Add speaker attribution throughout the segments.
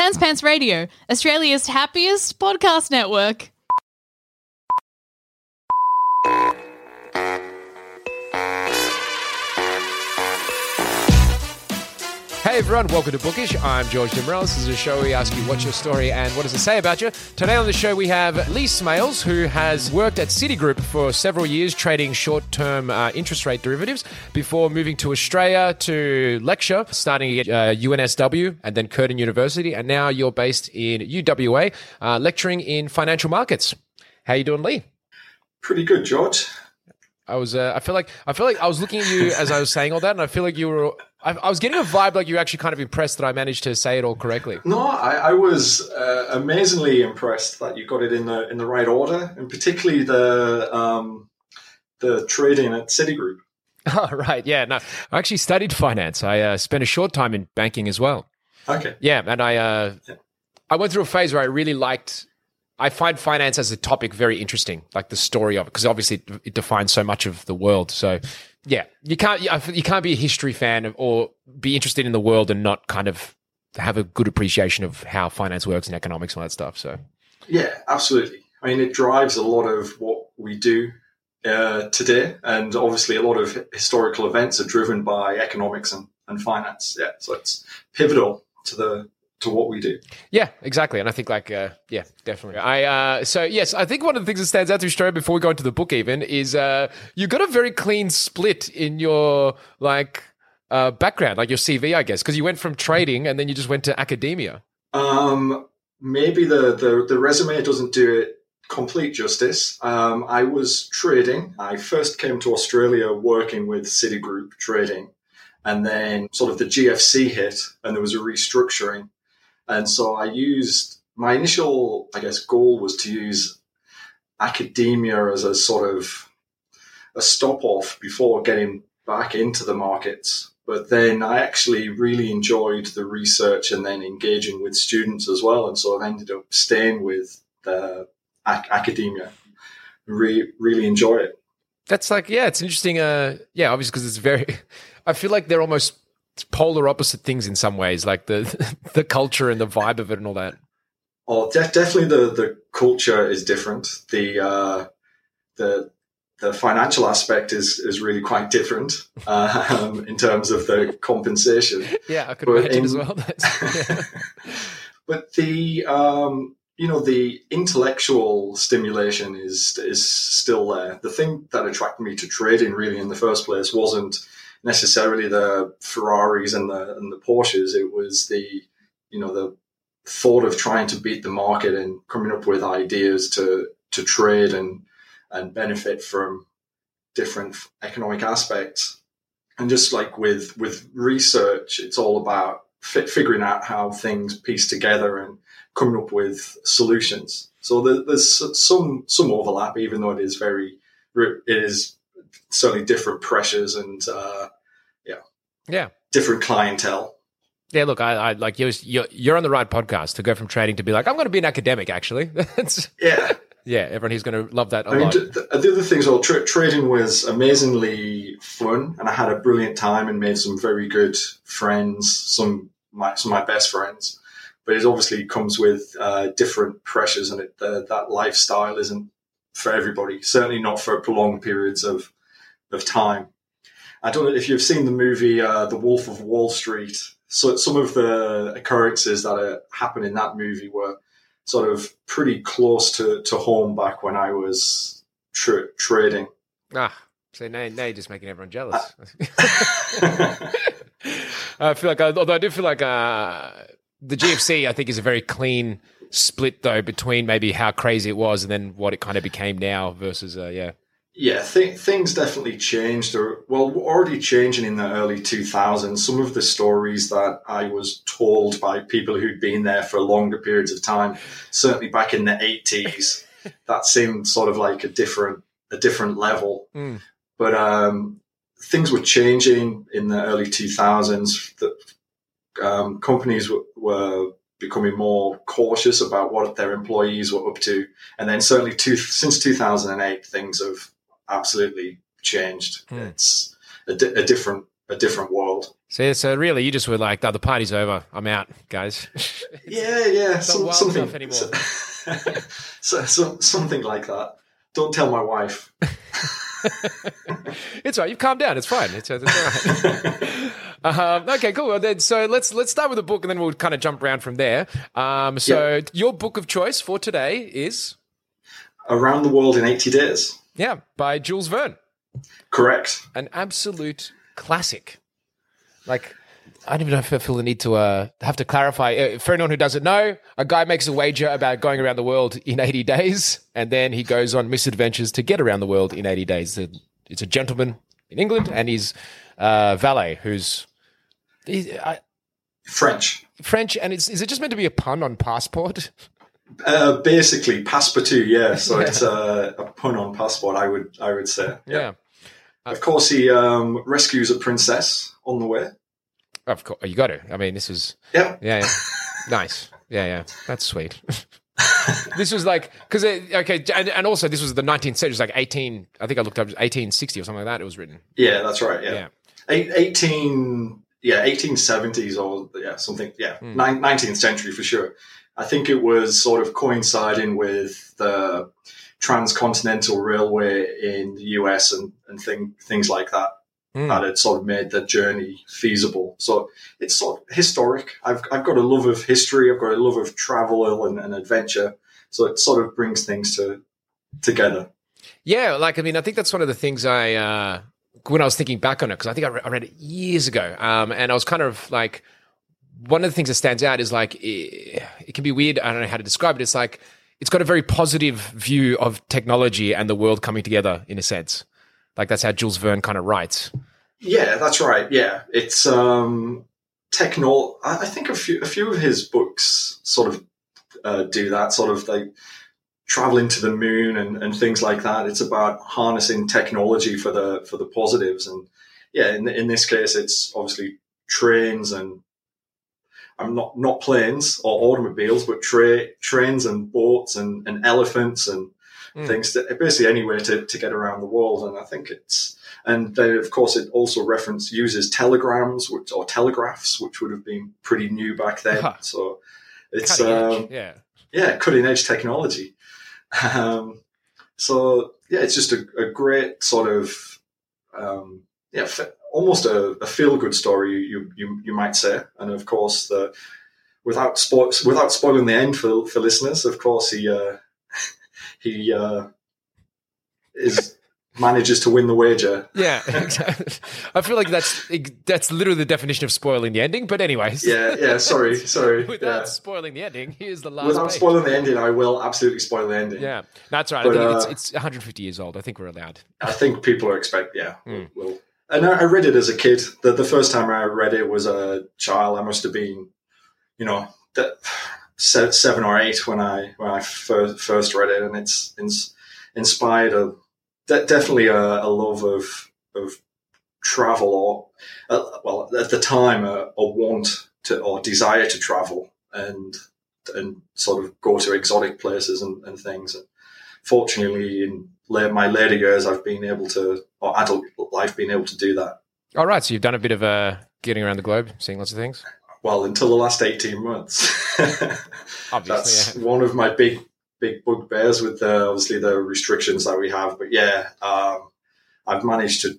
Speaker 1: Sans Pants Radio, Australia's happiest podcast network.
Speaker 2: Hey everyone, welcome to Bookish. I'm George Demrell. This is a show where we ask you what's your story and what does it say about you. Today on the show we have Lee Smales, who has worked at Citigroup for several years trading short-term uh, interest rate derivatives before moving to Australia to lecture, starting at uh, UNSW and then Curtin University, and now you're based in UWA, uh, lecturing in financial markets. How you doing, Lee?
Speaker 3: Pretty good, George.
Speaker 2: I was. Uh, I feel like. I feel like I was looking at you as I was saying all that, and I feel like you were. I, I was getting a vibe like you actually kind of impressed that I managed to say it all correctly.
Speaker 3: No, I, I was uh, amazingly impressed that you got it in the in the right order, and particularly the um, the trading at Citigroup.
Speaker 2: Oh, right. Yeah. No, I actually studied finance. I uh, spent a short time in banking as well.
Speaker 3: Okay.
Speaker 2: Yeah, and I uh, I went through a phase where I really liked. I find finance as a topic very interesting, like the story of it, because obviously it, it defines so much of the world. So, yeah, you can't you can't be a history fan or be interested in the world and not kind of have a good appreciation of how finance works and economics and all that stuff. So,
Speaker 3: Yeah, absolutely. I mean, it drives a lot of what we do uh, today, and obviously, a lot of historical events are driven by economics and, and finance. Yeah, so it's pivotal to the to what we do.
Speaker 2: Yeah, exactly. And I think like uh, yeah, definitely. I uh, so yes, I think one of the things that stands out through Australia before we go into the book even is uh, you got a very clean split in your like uh, background, like your CV, I guess, because you went from trading and then you just went to academia.
Speaker 3: Um, maybe the, the the resume doesn't do it complete justice. Um, I was trading. I first came to Australia working with Citigroup trading, and then sort of the GFC hit, and there was a restructuring. And so I used my initial, I guess, goal was to use academia as a sort of a stop off before getting back into the markets. But then I actually really enjoyed the research and then engaging with students as well. And so I've ended up staying with the ac- academia. Re- really enjoy it.
Speaker 2: That's like yeah, it's interesting. Uh, yeah, obviously because it's very. I feel like they're almost polar opposite things in some ways, like the the culture and the vibe of it and all that.
Speaker 3: Oh, de- definitely the the culture is different. The uh, the the financial aspect is is really quite different um, in terms of the compensation.
Speaker 2: Yeah, I could
Speaker 3: But
Speaker 2: imagine
Speaker 3: in-
Speaker 2: as well. That's, yeah.
Speaker 3: but the um, you know the intellectual stimulation is is still there. The thing that attracted me to trading really in the first place wasn't necessarily the Ferraris and the and the Porsches. It was the you know the thought of trying to beat the market and coming up with ideas to to trade and and benefit from different economic aspects. And just like with with research, it's all about fi- figuring out how things piece together and coming up with solutions. So there, there's some some overlap, even though it is very it is certainly different pressures and uh,
Speaker 2: yeah.
Speaker 3: Yeah, different clientele.
Speaker 2: Yeah, look, I, I like you're, you're on the right podcast to go from trading to be like I'm going to be an academic. Actually,
Speaker 3: Yeah,
Speaker 2: yeah, everyone here's going to love that a
Speaker 3: I mean,
Speaker 2: lot.
Speaker 3: the, the other things, well, tra- trading was amazingly fun, and I had a brilliant time and made some very good friends, some my some of my best friends. But it obviously comes with uh, different pressures, and it, uh, that lifestyle isn't for everybody. Certainly not for prolonged periods of of time. I don't know if you've seen the movie uh, The Wolf of Wall Street. So some of the occurrences that uh, happen in that movie were sort of pretty close to, to home back when I was tra- trading.
Speaker 2: ah, so now, now you're just making everyone jealous. I feel like, although I do feel like uh, the GFC, I think, is a very clean split though between maybe how crazy it was and then what it kind of became now versus, uh, yeah.
Speaker 3: Th- things definitely changed. Or, well, were already changing in the early 2000s. Some of the stories that I was told by people who'd been there for longer periods of time, certainly back in the 80s, that seemed sort of like a different a different level.
Speaker 2: Mm.
Speaker 3: But um, things were changing in the early 2000s. That um, companies w- were becoming more cautious about what their employees were up to. And then certainly two, since 2008, things have absolutely changed.
Speaker 2: Hmm.
Speaker 3: It's a, di- a different a different world.
Speaker 2: So, so really, you just were like, "Oh, the party's over. I'm out, guys."
Speaker 3: Yeah, yeah, some, something
Speaker 2: anymore.
Speaker 3: so, so, something like that. Don't tell my wife.
Speaker 2: it's all right. You've calmed down. It's fine. It's, it's all right. um, okay, cool. Well, then, so let's let's start with the book, and then we'll kind of jump around from there. Um, so your book of choice for today is
Speaker 3: Around the world in eighty days.
Speaker 2: Yeah by Jules Verne,
Speaker 3: Correct.
Speaker 2: an absolute classic. Like. I don't even know if I feel the need to uh, have to clarify. Uh, for anyone who doesn't know, a guy makes a wager about going around the world in 80 days, and then he goes on misadventures to get around the world in 80 days. It's a, it's a gentleman in England and his uh, valet, who's he's, uh,
Speaker 3: French.
Speaker 2: French, and it's, is it just meant to be a pun on passport?
Speaker 3: Uh, basically, passepartout. Yeah, so it's a, a pun on passport. I would, I would say.
Speaker 2: Yeah.
Speaker 3: Of course, he um, rescues a princess on the way.
Speaker 2: Of course, you got to. I mean, this is
Speaker 3: Yeah,
Speaker 2: yeah, yeah. nice. Yeah, yeah, that's sweet. this was like because okay, and, and also this was the 19th century. It was like 18. I think I looked up 1860 or something like that. It was written.
Speaker 3: yeah, that's right. Yeah,
Speaker 2: Yeah.
Speaker 3: Eight, eighteen, yeah, eighteen seventies or yeah, something. Yeah,
Speaker 2: Hmm.
Speaker 3: nineteenth century for sure. I think it was sort of coinciding with the transcontinental railway in the US and and thing, things like that.
Speaker 2: Mm.
Speaker 3: That had sort of made the journey feasible. So it's sort of historic. I've I've got a love of history. I've got a love of travel and, and adventure. So it sort of brings things to together.
Speaker 2: Yeah, like I mean, I think that's one of the things I uh, when I was thinking back on it because I think I, re- I read it years ago, um, and I was kind of like one of the things that stands out is like it, it can be weird. I don't know how to describe it. It's like it's got a very positive view of technology and the world coming together in a sense. Like that's how Jules Verne kind of writes.
Speaker 3: Yeah, that's right. Yeah, it's um, techno. I think a few a few of his books sort of uh, do that. Sort of like traveling to the moon and, and things like that. It's about harnessing technology for the for the positives. And yeah, in in this case, it's obviously trains and I'm not not planes or automobiles, but tra- trains and boats and, and elephants and
Speaker 2: Mm.
Speaker 3: things that basically anywhere to, to get around the world. And I think it's and then of course it also reference uses telegrams which, or telegraphs, which would have been pretty new back then.
Speaker 2: Huh.
Speaker 3: So it's
Speaker 2: Cutting edge.
Speaker 3: um,
Speaker 2: yeah.
Speaker 3: yeah, cutting edge technology. Um, so yeah, it's just a, a great sort of um, yeah, f- almost a, a feel good story, you, you you might say. And of course, the without spo- without spoiling the end for for listeners, of course he uh, he uh, is manages to win the wager.
Speaker 2: Yeah, exactly. I feel like that's that's literally the definition of spoiling the ending. But anyways,
Speaker 3: Yeah, yeah. Sorry, sorry.
Speaker 2: Without
Speaker 3: yeah.
Speaker 2: spoiling the ending, here's the last.
Speaker 3: Without
Speaker 2: page.
Speaker 3: spoiling the ending, I will absolutely spoil the ending.
Speaker 2: Yeah, that's right.
Speaker 3: But,
Speaker 2: I think
Speaker 3: uh,
Speaker 2: it's, it's 150 years old. I think we're allowed.
Speaker 3: I think people are expect. Yeah,
Speaker 2: Hmm.
Speaker 3: will. And I read it as a kid. The, the first time I read it was a child. I must have been, you know, seven or eight when I when I first first read it, and it's, inspired a de- definitely a, a love of of travel or uh, well at the time a, a want to or desire to travel and and sort of go to exotic places and, and things. And fortunately, in my later years, I've been able to, or adult life, been able to do that.
Speaker 2: All right, so you've done a bit of uh, getting around the globe, seeing lots of things.
Speaker 3: Well, until the last eighteen months.
Speaker 2: Obviously,
Speaker 3: That's
Speaker 2: yeah.
Speaker 3: one of my big, big bugbears with the obviously the restrictions that we have. But yeah, um, I've managed to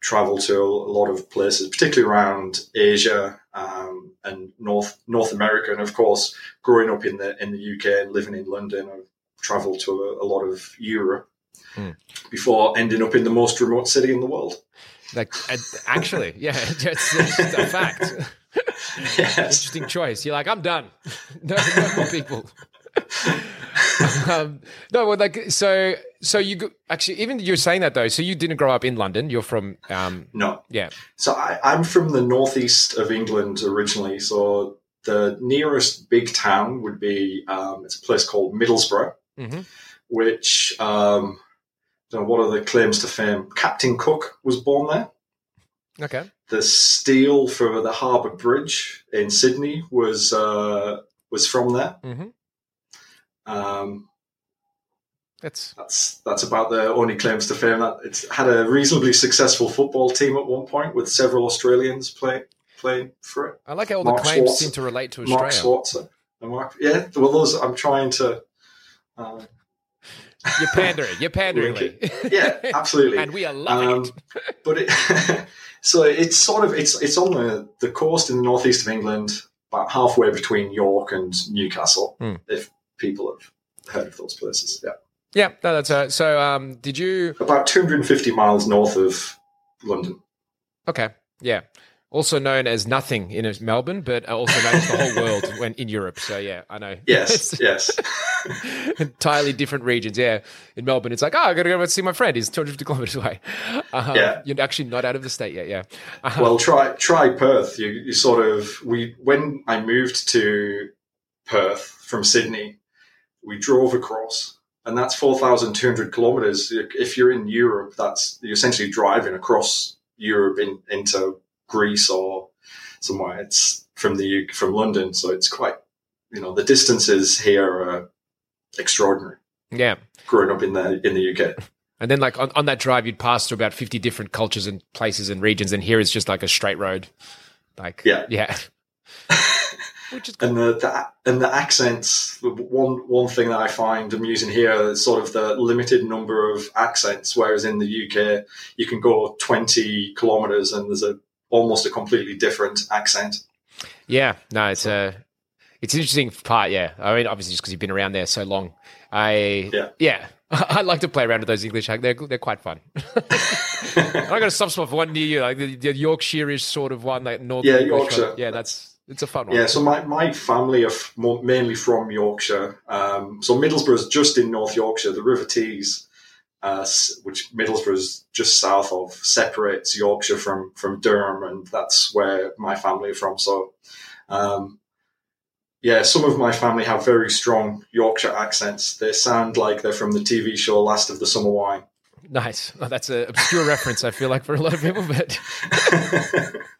Speaker 3: travel to a lot of places, particularly around Asia um, and North North America, and of course, growing up in the in the UK and living in London, I've travelled to a, a lot of Europe
Speaker 2: Hmm.
Speaker 3: before ending up in the most remote city in the world.
Speaker 2: Like, actually, yeah, it's, it's a fact.
Speaker 3: yes.
Speaker 2: Interesting choice. You're like, I'm done. no, no more people. um, no, well, like, so, so you go, actually, even you're saying that though. So you didn't grow up in London. You're from, um,
Speaker 3: No,
Speaker 2: yeah,
Speaker 3: So I, I'm from the northeast of England originally. So the nearest big town would be um, it's a place called Middlesbrough,
Speaker 2: hmm
Speaker 3: which um, Don't know, what are the claims to fame? Captain Cook was born there.
Speaker 2: okay,
Speaker 3: The steel for the Harbour Bridge in Sydney was uh, was from there.
Speaker 2: hmm
Speaker 3: Um,
Speaker 2: that's
Speaker 3: that's that's about the only claims to fame. That it's had a reasonably successful football team at one point with several Australians playing. playing for it.
Speaker 2: I like how all
Speaker 3: Mark
Speaker 2: the claims
Speaker 3: Schwarzer.
Speaker 2: seem to relate to
Speaker 3: Mark
Speaker 2: Australia.
Speaker 3: Schwarzer. And Mark, yeah, well, those I'm trying to. Uh,
Speaker 2: You're pandering. You're pandering.
Speaker 3: Yeah, absolutely.
Speaker 2: and we are loving
Speaker 3: Um,
Speaker 2: it.
Speaker 3: but it, so it's sort of it's it's on the, the coast in the northeast of England, about halfway between York and Newcastle.
Speaker 2: Hmm.
Speaker 3: If people have heard of those places, yeah,
Speaker 2: Yeah, no, that's right. so. Um, did you?
Speaker 3: about 250 miles north of London.
Speaker 2: Okay, yeah. Also known as nothing in Melbourne, but also known as the whole world when in Europe. So yeah, I know.
Speaker 3: Yes, yes,
Speaker 2: entirely different regions. Yeah, in Melbourne, it's like, oh, I got to go and see my friend. He's 250 kilometers away. Um,
Speaker 3: Yeah.
Speaker 2: you're actually not out of the state yet. Yeah. Uh,
Speaker 3: well, try try Perth. You, you sort of we when I moved to Perth from Sydney, we drove across, and that's four thousand two hundred kilometers. If you're in Europe, that's you're essentially driving across Europe in, into Greece or somewhere. It's from the from London, so it's quite you know the distances here are extraordinary.
Speaker 2: yeah.
Speaker 3: Growing up in the in the UK,
Speaker 2: And then, like on, on that drive, you'd pass through about fifty different cultures and places and regions, and here is just like a straight road. Like,
Speaker 3: Yeah.
Speaker 2: yeah, which is cool.
Speaker 3: and the, the and the accents. One one thing that I find amusing here is sort of the limited number of accents. Whereas in the UK, you can go twenty kilometers and there's a almost a completely different accent.
Speaker 2: Yeah, no, it's a it's an interesting part. Yeah, I mean, obviously, just because you've been around there so long, I
Speaker 3: Yeah.
Speaker 2: yeah, I like to play around with those English. They're they're quite fun. I got a soft spot for one near you, like the, the Yorkshire-ish sort of one, like Northern
Speaker 3: Yeah,
Speaker 2: English
Speaker 3: Yorkshire.
Speaker 2: One. Yeah, that's it's a fun one.
Speaker 3: Yeah, so my, my family are f- mainly from Yorkshire. Um, so Middlesbrough's just in North Yorkshire. The River Tees, uh, which Middlesbrough's just south of, separates Yorkshire from, from Durham, and that's where my family are from. So, um, yeah, some of my family have very strong Yorkshire accents. They sound like they're from the TV show Last of the Summer Wine.
Speaker 2: Nice. Well, that's an obscure reference. I feel like for a lot of people, but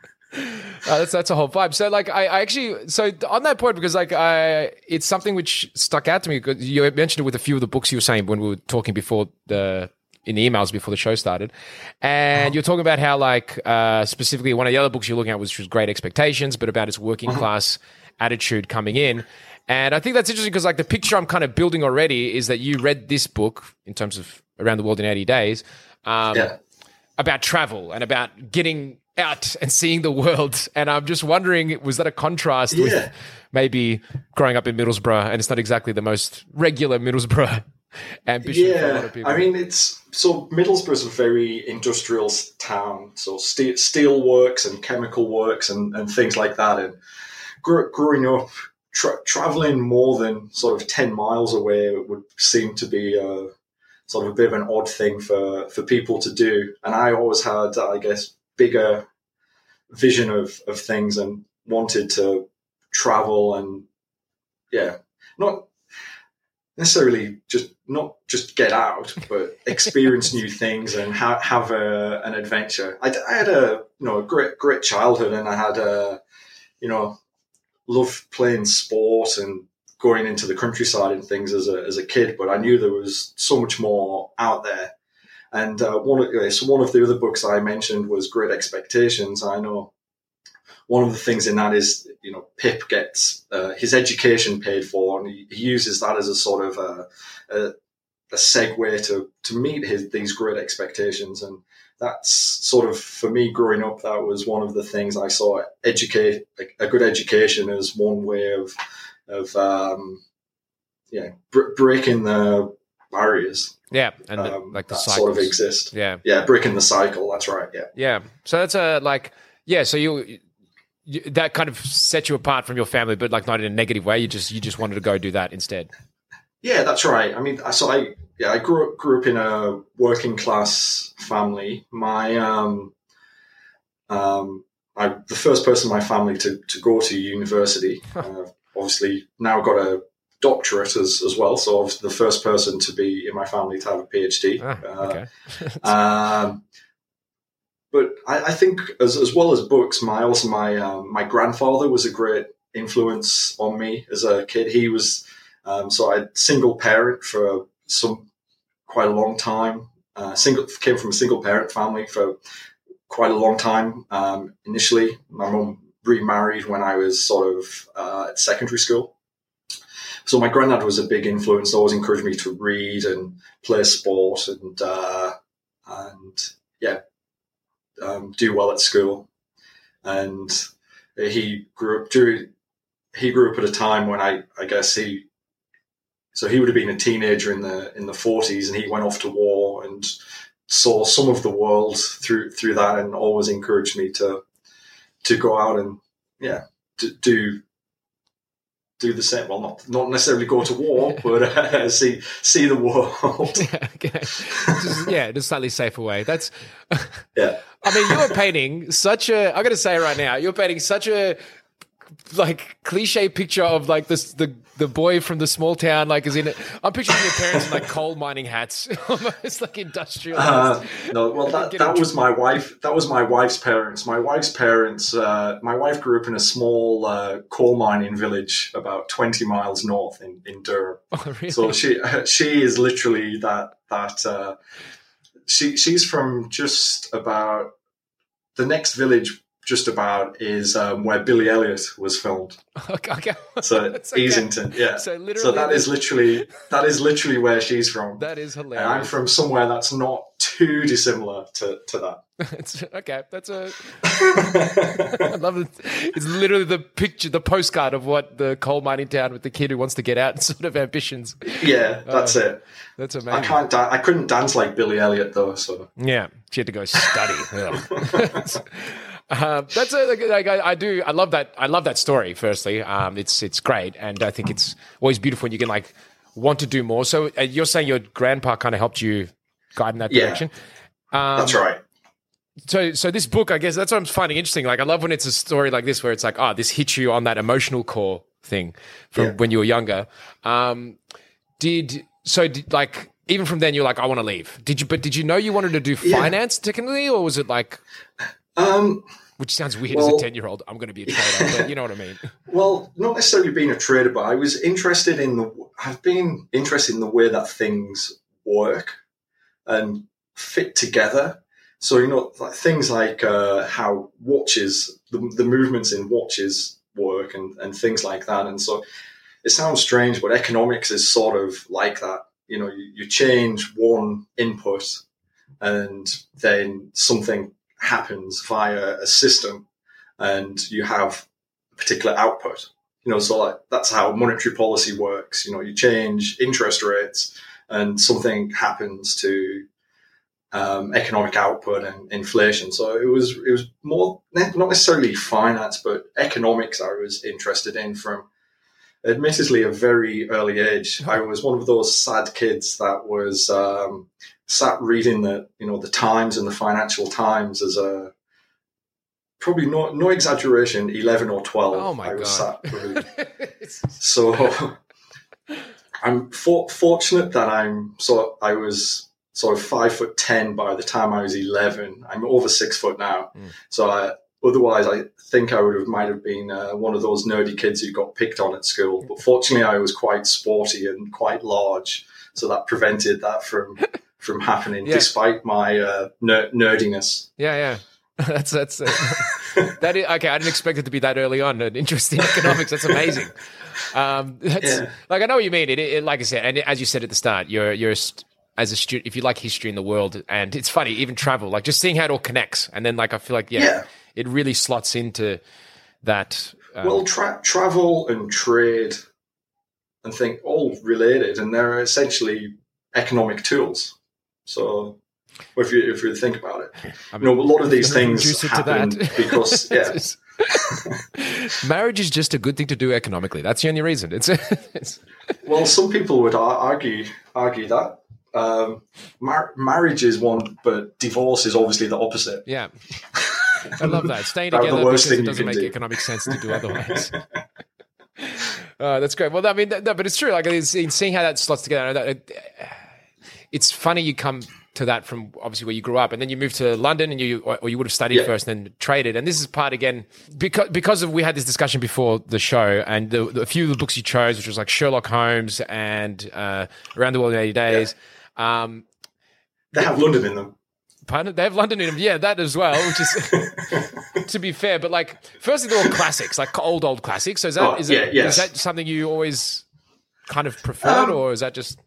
Speaker 2: Uh, that's that's a whole vibe. So like I, I actually so on that point because like I it's something which stuck out to me because you mentioned it with a few of the books you were saying when we were talking before the in the emails before the show started, and you're talking about how like uh, specifically one of the other books you're looking at was, was Great Expectations, but about its working class attitude coming in. And I think that's interesting because like the picture I'm kind of building already is that you read this book in terms of around the world in 80 days. Um,
Speaker 3: yeah.
Speaker 2: about travel and about getting out and seeing the world. And I'm just wondering, was that a contrast
Speaker 3: Yeah.
Speaker 2: with maybe growing up in Middlesbrough and it's not exactly the most regular Middlesbrough ambition for a lot
Speaker 3: Yeah? I mean it's so Middlesbrough is a very industrial town, so steel, steel works and chemical works and, and things like that. And gr- growing up, tra- traveling more than sort of ten miles away would seem to be a sort of a bit of an odd thing for for people to do. And I always had, I guess, bigger vision of of things and wanted to travel and yeah, not necessarily just not just get out, but experience new things and ha- have a, an adventure. I, I had a you know a great great childhood, and I had a you know love playing sport and going into the countryside and things as a as a kid. But I knew there was so much more out there. And uh, one of so one of the other books I mentioned was Great Expectations. I know one of the things in that is you know Pip gets uh, his education paid for, and he, uses that as a sort of a, a, a segue to to meet his these great expectations, and that's sort of for me growing up. That was one of the things I saw educate a, a good education as one way of of um, yeah br- breaking the barriers
Speaker 2: yeah, and the-
Speaker 3: um,
Speaker 2: like the
Speaker 3: that
Speaker 2: cycles.
Speaker 3: sort of exist.
Speaker 2: Yeah,
Speaker 3: Yeah, breaking the cycle. That's right. Yeah.
Speaker 2: yeah. So that's a like, yeah. So you, you that kind of set you apart from your family, but like not in a negative way. You just you just wanted to go do that instead.
Speaker 3: Yeah, that's right. I mean, so I yeah, I grew up grew up in a working class family. My um, um, I the first person in my family to, to go to university. Uh, obviously, now got a doctorate as, as well. So I was the first person to be in my family to have a PhD.
Speaker 2: Ah,
Speaker 3: Uh, um, but I, I think, as, as well as books, my also my um, my grandfather was a great influence on me as a kid. He was um, so I single parent for some quite a long time. Uh, single came from a single parent family for quite a long time. Um, initially, my mum remarried when I was sort of uh, at secondary school. So my granddad was a big influence. Always encouraged me to read and play sport and uh, and yeah, um, do well at school. And he grew up during he grew up at a time when I I guess he so he would have been a teenager in the in the forties and he went off to war and saw some of the world through through that and always encouraged me to to go out and yeah do do the same. Well, not not necessarily go to war, but uh, see see the world.
Speaker 2: yeah, okay. Just, yeah, in a slightly safer way. That's
Speaker 3: yeah.
Speaker 2: I mean, you're painting such a. I got to say right now, you're painting such a like cliche picture of like this the the boy from the small town like is in it. I'm picturing your parents in like coal mining hats, almost like industrial.
Speaker 3: Uh, no, well that, that was my wife. That was my wife's parents. My wife's parents. Uh, my wife grew up in a small uh, coal mining village about 20 miles north in in Durham.
Speaker 2: Oh, really?
Speaker 3: So she she is literally that that. Uh, she she's from just about the next village just about is um, where Billy Elliot was filmed.
Speaker 2: Okay.
Speaker 3: So
Speaker 2: okay.
Speaker 3: Easington, yeah.
Speaker 2: So literally, So,
Speaker 3: that is literally that is literally where she's from.
Speaker 2: That is
Speaker 3: and I'm from somewhere that's not too dissimilar to, to
Speaker 2: It's, okay, that's a.
Speaker 3: that.
Speaker 2: I love it. It's literally the picture, the postcard of what the coal mining town with the kid who wants to get out, and sort of ambitions.
Speaker 3: yeah, that's it.
Speaker 2: That's amazing.
Speaker 3: I can't. Da- I couldn't dance like Billy Elliot though. So
Speaker 2: Yeah, she had to go study. Uh, that's a, like, I, I do. I love that. I love that story. Firstly, um, it's it's great, and I think it's always beautiful when you can like want to do more. So uh, you're saying your grandpa kind of helped you guide in that
Speaker 3: Yeah.
Speaker 2: direction. Um,
Speaker 3: that's right.
Speaker 2: so so this book, I guess that's what I'm finding interesting. Like I love when it's a story like this where it's like, oh, this hits you on that emotional core thing from
Speaker 3: Yeah.
Speaker 2: when you were younger. Um, did so did, like even from then you're like, I want to leave. Did you? But did you know you wanted to do
Speaker 3: Yeah.
Speaker 2: finance technically, or was it like?
Speaker 3: Um,
Speaker 2: Which sounds weird as a ten year old. I'm going to be a trader, but you know what I mean.
Speaker 3: Well, not necessarily being a trader, but I was interested in the. I've been interested in the way that things work and fit together. So you know, like things like uh, how watches, the, the movements in watches work, and and things like that. And so it sounds strange, but economics is sort of like that. You know, you, you change one input, and then something happens via a system, and you have a particular output. You know, so like that's how monetary policy works. You know, you change interest rates, and something happens to um, economic output and inflation. So it was it was more not necessarily finance, but economics. I was interested in from admittedly a very early age. I was one of those sad kids that was um, sat reading the you know the Times and the Financial Times as a probably no no exaggeration, eleven or twelve.
Speaker 2: Oh my
Speaker 3: I was
Speaker 2: God.
Speaker 3: So I'm for, fortunate that I'm so I was sort of five foot ten by the time I was eleven. I'm over six foot now.
Speaker 2: Mm.
Speaker 3: So I, otherwise, I think I would have might have been uh, one of those nerdy kids who got picked on at school. But fortunately, I was quite sporty and quite large, so that prevented that from from happening,
Speaker 2: Yeah.
Speaker 3: despite my uh, ner- nerdiness.
Speaker 2: yeah, yeah. That's that's uh, that is okay. I didn't expect it to be that early on. An interest in economics. That's amazing. Um, that's,
Speaker 3: Yeah.
Speaker 2: Like I know what you mean. It, it, like I said, and as you said at the start, you're you're st- as a student. If you like history in the world, and it's funny, even travel, like just seeing how it all connects, and then like I feel like yeah,
Speaker 3: Yeah.
Speaker 2: it really slots into that. Um,
Speaker 3: Well, tra- travel and trade and think all related, and they're essentially economic tools. So, if you if you think about it,
Speaker 2: I
Speaker 3: you know, a lot of these things
Speaker 2: reduce it to
Speaker 3: happen because yeah,
Speaker 2: marriage is just a good thing to do economically. That's the only reason. It's, it's
Speaker 3: Well, some people would argue argue that um, mar- marriage is one, but divorce is obviously the opposite.
Speaker 2: yeah. I love that. Staying together
Speaker 3: worst
Speaker 2: because
Speaker 3: thing
Speaker 2: it doesn't make
Speaker 3: do.
Speaker 2: economic sense to do otherwise. Uh, that's great. Well, I mean, no, but it's true. Like, it's, in seeing how that slots together, that, it, it's funny you come to that from obviously where you grew up, and then you moved to London, and you or you would have studied
Speaker 3: Yeah.
Speaker 2: first and then traded. And this is part again because because of we had this discussion before the show, and the, the, a few of the books you chose, which was like Sherlock Holmes and uh, Around the World in Eighty Days. Um,
Speaker 3: They have London in them.
Speaker 2: Pardon? They have London in them. Yeah, that as well, which is to be fair. But like, firstly, they're all classics, like old old classics. So is that
Speaker 3: Oh,
Speaker 2: is
Speaker 3: yeah,
Speaker 2: it-
Speaker 3: yes.
Speaker 2: is that something you always kind of preferred,
Speaker 3: Um,
Speaker 2: or is that just?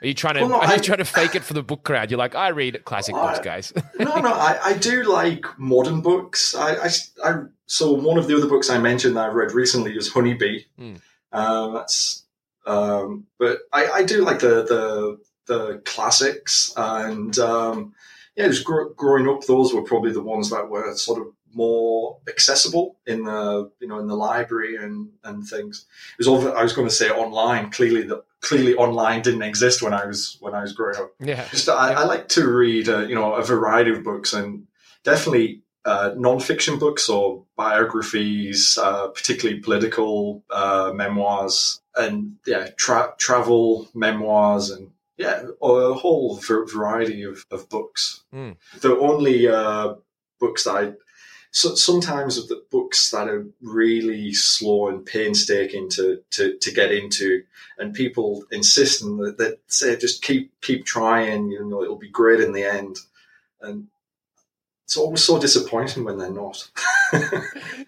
Speaker 2: Are you trying to
Speaker 3: well, no,
Speaker 2: are you
Speaker 3: I-
Speaker 2: trying to fake it for the book crowd? You're like, I read classic books, guys.
Speaker 3: no, no, I, I do like modern books. I, I, I- so one of the other books I mentioned that I've read recently is Honeybee.
Speaker 2: Mm.
Speaker 3: Um, that's, um, but I, I do like the the the classics, and um, yeah, just gr- growing up, those were probably the ones that were sort of more accessible in the you know in the library and and things. It was all I was going to say online. Clearly, the clearly online didn't exist when I was when I was growing up.
Speaker 2: Yeah,
Speaker 3: just I, I like to read uh, you know a variety of books and definitely uh, non-fiction books or biographies uh, particularly political uh, memoirs and yeah tra- travel memoirs and yeah a whole v- variety of, of books.
Speaker 2: Mm.
Speaker 3: the only uh, books that I so sometimes of the books that are really slow and painstaking to, to, to get into, and people insist and that, that say just keep keep trying, you know, it'll be great in the end, and it's always so disappointing when they're not.
Speaker 2: Do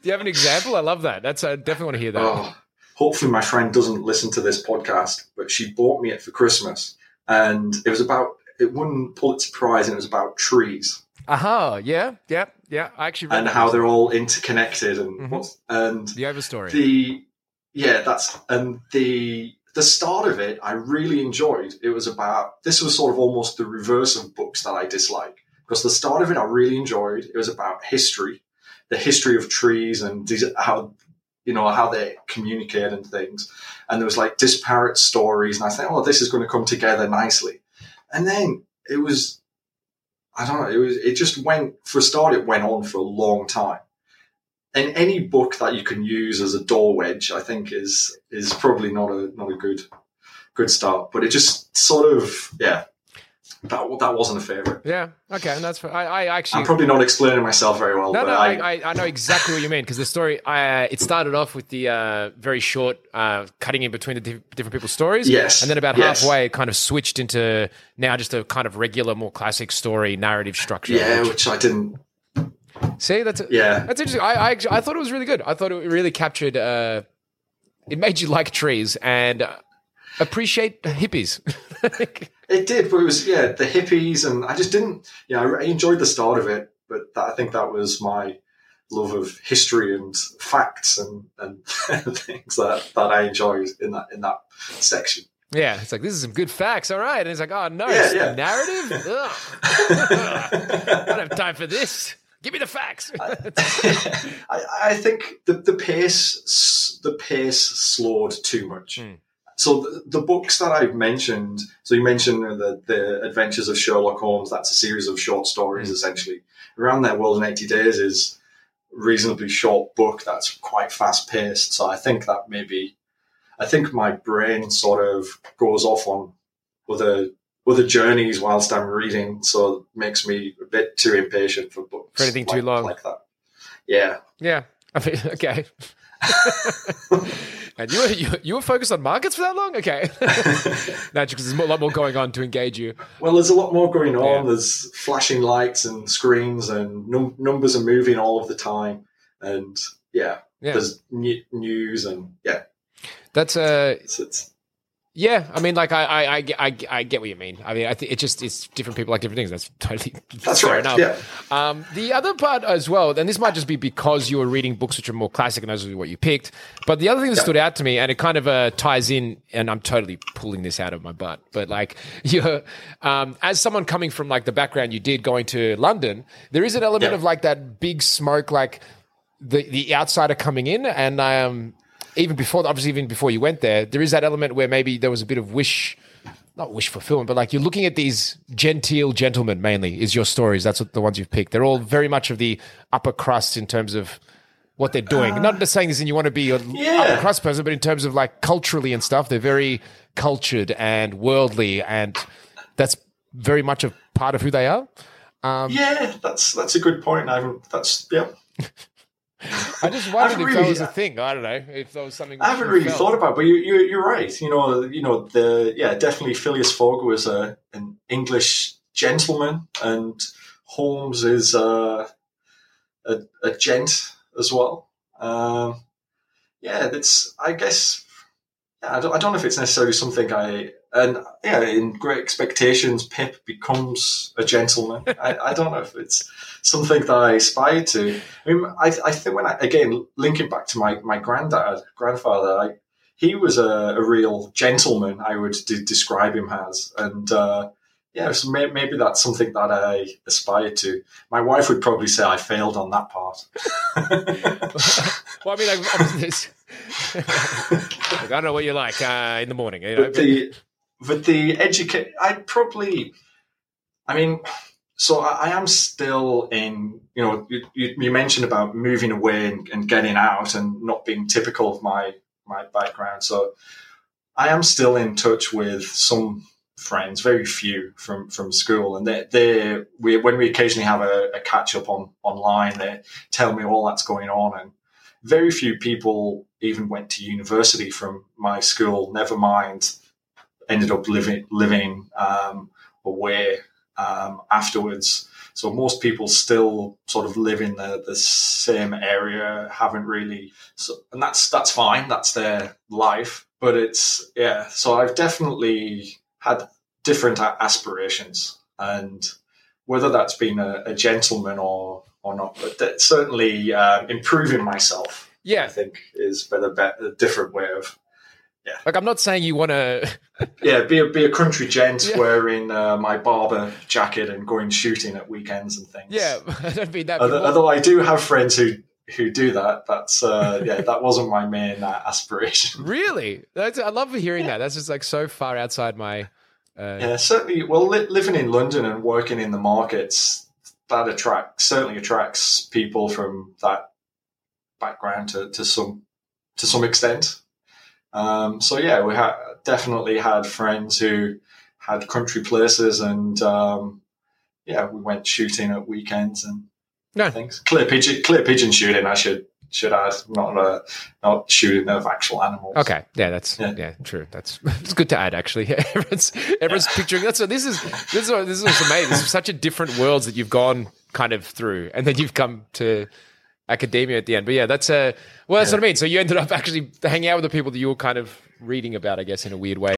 Speaker 2: you have an example? I love that. That's I definitely want to hear that.
Speaker 3: Oh, hopefully, my friend doesn't listen to this podcast, but she bought me it for Christmas, and it was about it won Pulitzer Prize, and it was about trees
Speaker 2: Aha, yeah, yeah, yeah. I actually
Speaker 3: and how they're all interconnected, and
Speaker 2: Mhm.
Speaker 3: what's and
Speaker 2: the overstory.
Speaker 3: the yeah that's and the the start of it i really enjoyed it was about this was sort of almost the reverse of books that i dislike because the start of it i really enjoyed it was about history the history of trees and these, how you know how they communicate and things and there was like disparate stories and i thought oh this is going to come together nicely and then it was i don't know it was it just went for a start it went on for a long time and any book that you can use as a door wedge, I think is is probably not a not a good good start. But it just sort of yeah, that that wasn't a favorite.
Speaker 2: yeah, okay, and that's I, I actually
Speaker 3: I'm probably not explaining myself very well,
Speaker 2: No, no,
Speaker 3: I,
Speaker 2: I, I, I know exactly what you mean because the story, uh, it started off with the uh, very short uh, cutting in between the diff- different people's stories.
Speaker 3: Yes,
Speaker 2: And then about
Speaker 3: yes.
Speaker 2: halfway, it kind of switched into now just a kind of regular, more classic story narrative structure.
Speaker 3: yeah,
Speaker 2: which-
Speaker 3: which I didn't.
Speaker 2: see, that's
Speaker 3: Yeah,
Speaker 2: that's interesting. I, I, I thought it was really good. I thought it really captured, uh, it made you like trees and uh, appreciate hippies.
Speaker 3: it did, but it was yeah the hippies, and I just didn't. Yeah, I, I enjoyed the start of it, but that, I think that was my love of history and facts and and things that that I enjoyed in that in that section.
Speaker 2: yeah, it's like, this is some good facts. All right. And it's like, oh, no,
Speaker 3: Yeah,
Speaker 2: it's
Speaker 3: yeah.
Speaker 2: narrative? I don't have time for this. Give me the facts.
Speaker 3: I, I think the, the pace the pace slowed too much.
Speaker 2: Hmm.
Speaker 3: So the, the books that I've mentioned, so you mentioned the, the Adventures of Sherlock Holmes. That's a series of short stories,
Speaker 2: Hmm.
Speaker 3: essentially. Around Their World in eighty days is a reasonably short book that's quite fast paced. So I think that maybe, I think my brain sort of goes off on other other journeys whilst I'm reading, so it makes me a bit too impatient for books
Speaker 2: For anything too long.
Speaker 3: like that. Yeah.
Speaker 2: Yeah. I mean, okay. and you were, you, you were focused on markets for that long? Okay. no, because there's a lot more going on to engage you.
Speaker 3: Well, there's a lot more going on.
Speaker 2: Yeah.
Speaker 3: There's flashing lights and screens, and num- numbers are moving all of the time. And yeah,
Speaker 2: Yeah.
Speaker 3: there's new- news, and yeah,
Speaker 2: That's uh
Speaker 3: it's, it's
Speaker 2: yeah, I mean like I I, I, get- I, I get what you mean. I mean I think it just it's different people like different things. That's totally
Speaker 3: that's
Speaker 2: fair
Speaker 3: right.
Speaker 2: enough.
Speaker 3: Yeah,
Speaker 2: Um, the other part as well, and this might just be because you were reading books which are more classic and those are what you picked. But the other thing that
Speaker 3: Yeah.
Speaker 2: stood out to me, and it kind of uh, ties in, and I'm totally pulling this out of my butt, but like you're, um, as someone coming from like the background you did going to London, there is an element
Speaker 3: Yeah.
Speaker 2: of like that big smoke, like the the outsider coming in, and I um, even before, obviously, even before you went there, there is that element where maybe there was a bit of wish not wish fulfillment, but like you're looking at these genteel gentlemen mainly is your stories. That's what the ones you've picked. They're all very much of the upper crust in terms of what they're doing. not just saying this and you want to be a
Speaker 3: Yeah.
Speaker 2: upper crust person, but in terms of like culturally and stuff, they're very cultured and worldly, and that's very much a part of who they are. Um,
Speaker 3: yeah, that's that's a good point. I. That's yeah.
Speaker 2: I just wondered if
Speaker 3: haven't
Speaker 2: that
Speaker 3: really-
Speaker 2: was a thing. I don't know if that was something.
Speaker 3: I haven't really
Speaker 2: felt.
Speaker 3: thought about, it, but you, you you're right. You know, you know the yeah, definitely Phileas Fogg was a an English gentleman, and Holmes is uh, a, a gent as well. Um, yeah, that's I guess yeah, I don't, I don't know if it's necessarily something I and yeah, in Great Expectations, Pip becomes a gentleman. I, I don't know if it's something that I aspire to. I mean, I, I think when I again linking back to my my granddad, grandfather, I, he was a, a real gentleman. I would de- describe him as, and uh, yeah, so may, maybe that's something that I aspire to. My wife would probably say I failed on that part.
Speaker 2: well, I mean, like, like, I don't know what you're like uh, in the morning. You know,
Speaker 3: but the but the educate, I'd probably, I mean, so I, I, am still in. You know, you, you, mentioned about moving away and, and getting out and not being typical of my my background. So I am still in touch with some friends, very few from from school, and they they we when we occasionally have a, a catch up on online, they tell me all that's going on, and very few people even went to university from my school. Never mind, ended up living living um, away um, afterwards. So most people still sort of live in the, the same area, haven't really, so, and that's that's fine. That's their life. But it's yeah. So I've definitely had different aspirations, and whether that's been a, a gentleman or or not, but certainly uh, improving myself.
Speaker 2: Yeah,
Speaker 3: I think is a, better, a different way of. Yeah,
Speaker 2: like I'm not saying you want to.
Speaker 3: yeah, be a be a country gent yeah. wearing uh, my Barbour jacket and going shooting at weekends and things.
Speaker 2: Yeah, I don't mean that.
Speaker 3: Although, although I do have friends who who do that. That's uh, yeah, that wasn't my main uh, aspiration.
Speaker 2: Really, That's, I love hearing yeah. that. That's just like so far outside my.
Speaker 3: Uh... Yeah, certainly. Well, li- living in London and working in the markets that attracts certainly attracts people from that background to, to some to some extent. Um, so yeah, we had definitely had friends who had country places, and um, yeah, we went shooting at weekends and no. things. Clay pigeon, clay pigeon shooting. I should should add, not uh, not shooting of actual animals.
Speaker 2: Okay, yeah, that's yeah, yeah true. That's it's good to add. Actually, yeah, everyone's everyone's yeah. picturing that. So this is this is this is amazing. This is such a different worlds that you've gone kind of through, and then you've come to academia at the end. But yeah, that's a uh, well, that's yeah. what I mean. So you ended up actually hanging out with the people that you were kind of reading about, I guess, in a weird way.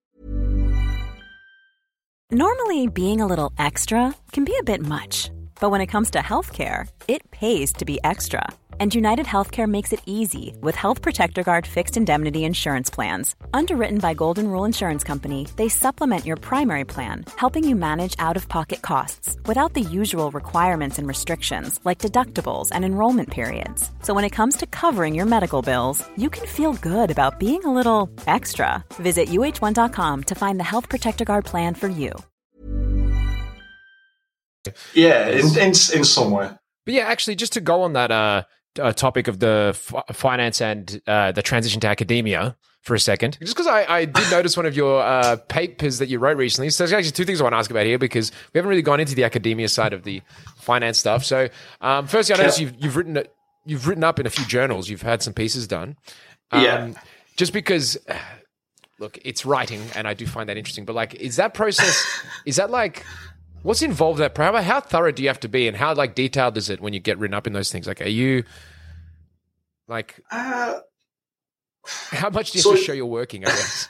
Speaker 4: Normally, being a little extra can be a bit much, but when it comes to healthcare, it pays to be extra and United Healthcare makes it easy with Health Protector Guard fixed indemnity insurance plans. Underwritten by Golden Rule Insurance Company, they supplement your primary plan, helping you manage out of pocket costs without the usual requirements and restrictions like deductibles and enrollment periods. So when it comes to covering your medical bills, you can feel good about being a little extra. Visit uhone.com to find the Health Protector Guard plan for you.
Speaker 3: Yeah, in, in, in some way.
Speaker 2: But yeah, actually, just to go on that, uh, uh, topic of the f- finance and uh, the transition to academia for a second, just because I, I, did notice one of your uh, papers that you wrote recently. So there's actually two things I want to ask about here because we haven't really gone into the academia side of the finance stuff. So, um, firstly, I noticed you've, you've written you've written up in a few journals. You've had some pieces done.
Speaker 3: Um, yeah.
Speaker 2: Just because, look, it's writing, and I do find that interesting. But like, is that process? is that like What's involved in that program? How thorough do you have to be, and how like detailed is it when you get written up in those things? Like, are you like uh, how much do you so, have to show you're working? I guess.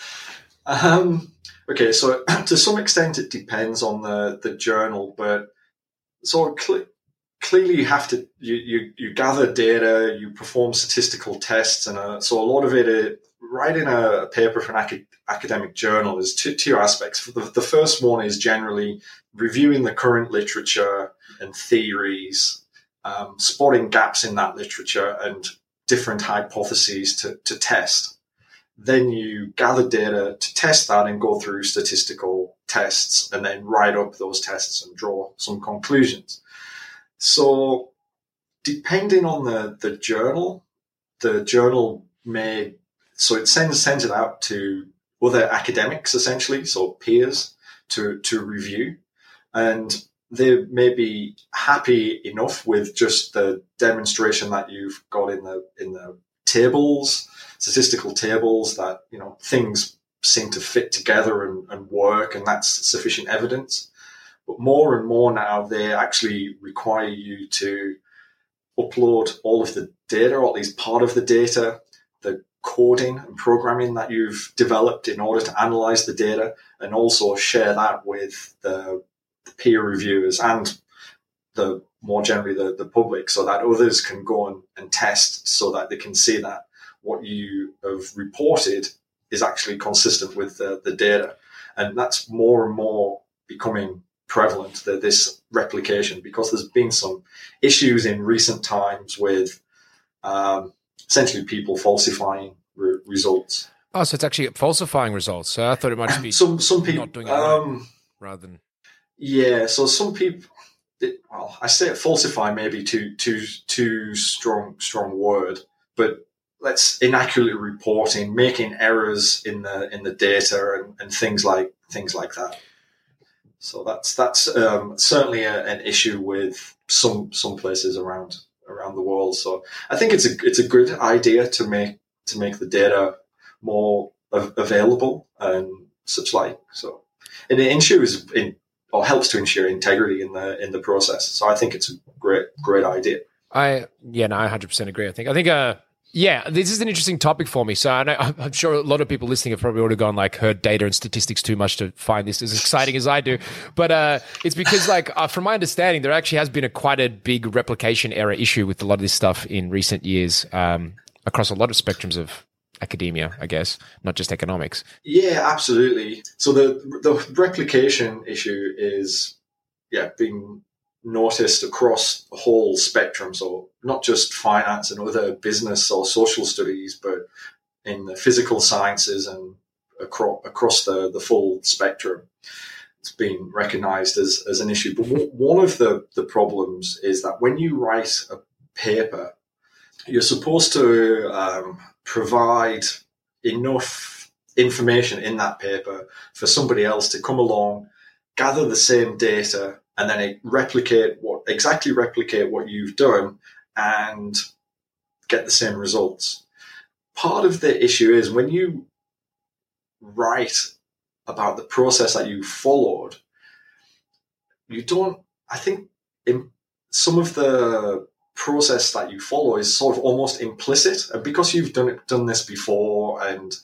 Speaker 3: um, okay, so to some extent, it depends on the the journal, but so cl- clearly you have to you, you you gather data, you perform statistical tests, and uh, so a lot of it, it writing a paper for an academic academic journal is two, two aspects. The, the first one is generally reviewing the current literature and theories, um, spotting gaps in that literature and different hypotheses to, to test. Then you gather data to test that and go through statistical tests and then write up those tests and draw some conclusions. So, depending on the, the journal, the journal may so it sends sends it out to other academics essentially, so peers to to review, and they may be happy enough with just the demonstration that you've got in the in the tables, statistical tables that you know things seem to fit together and, and work, and that's sufficient evidence. But more and more now, they actually require you to upload all of the data, or at least part of the data, the coding and programming that you've developed in order to analyze the data, and also share that with the, the peer reviewers and the more generally the, the public so that others can go and, and test so that they can see that what you have reported is actually consistent with the, the data. And that's more and more becoming prevalent, that this replication, because there's been some issues in recent times with um, essentially people falsifying re- results.
Speaker 2: Oh, so it's actually falsifying results. So I thought it might just be
Speaker 3: some some people
Speaker 2: not doing it
Speaker 3: um,
Speaker 2: right, rather than
Speaker 3: yeah. So some people, well, I say falsify maybe too too too strong strong word, but let's inaccurately reporting, making errors in the in the data and, and things like things like that. So that's that's um, certainly a, an issue with some some places around around the world. So I think it's a it's a good idea to make to make the data more available and such like. So and it ensures in or helps to ensure integrity in the in the process. So I think it's a great great idea.
Speaker 2: I yeah no I hundred percent agree. I think I think uh yeah, this is an interesting topic for me. So I know, I'm sure a lot of people listening have probably already gone like heard data and statistics too much to find this as exciting as I do. But uh, it's because like uh, from my understanding, there actually has been a quite a big replication error issue with a lot of this stuff in recent years um, across a lot of spectrums of academia, I guess, not just economics.
Speaker 3: Yeah, absolutely. So the the replication issue is yeah being noticed across the whole spectrum. So not just finance and other business or social studies, but in the physical sciences and across, across the, the full spectrum. It's been recognized as, as an issue. But one of the, the problems is that when you write a paper, you're supposed to um, provide enough information in that paper for somebody else to come along, gather the same data, and then replicate what exactly replicate what you've done and get the same results. Part of the issue is when you write about the process that you followed, you don't. I think in some of the process that you follow is sort of almost implicit, and because you've done it, done this before, and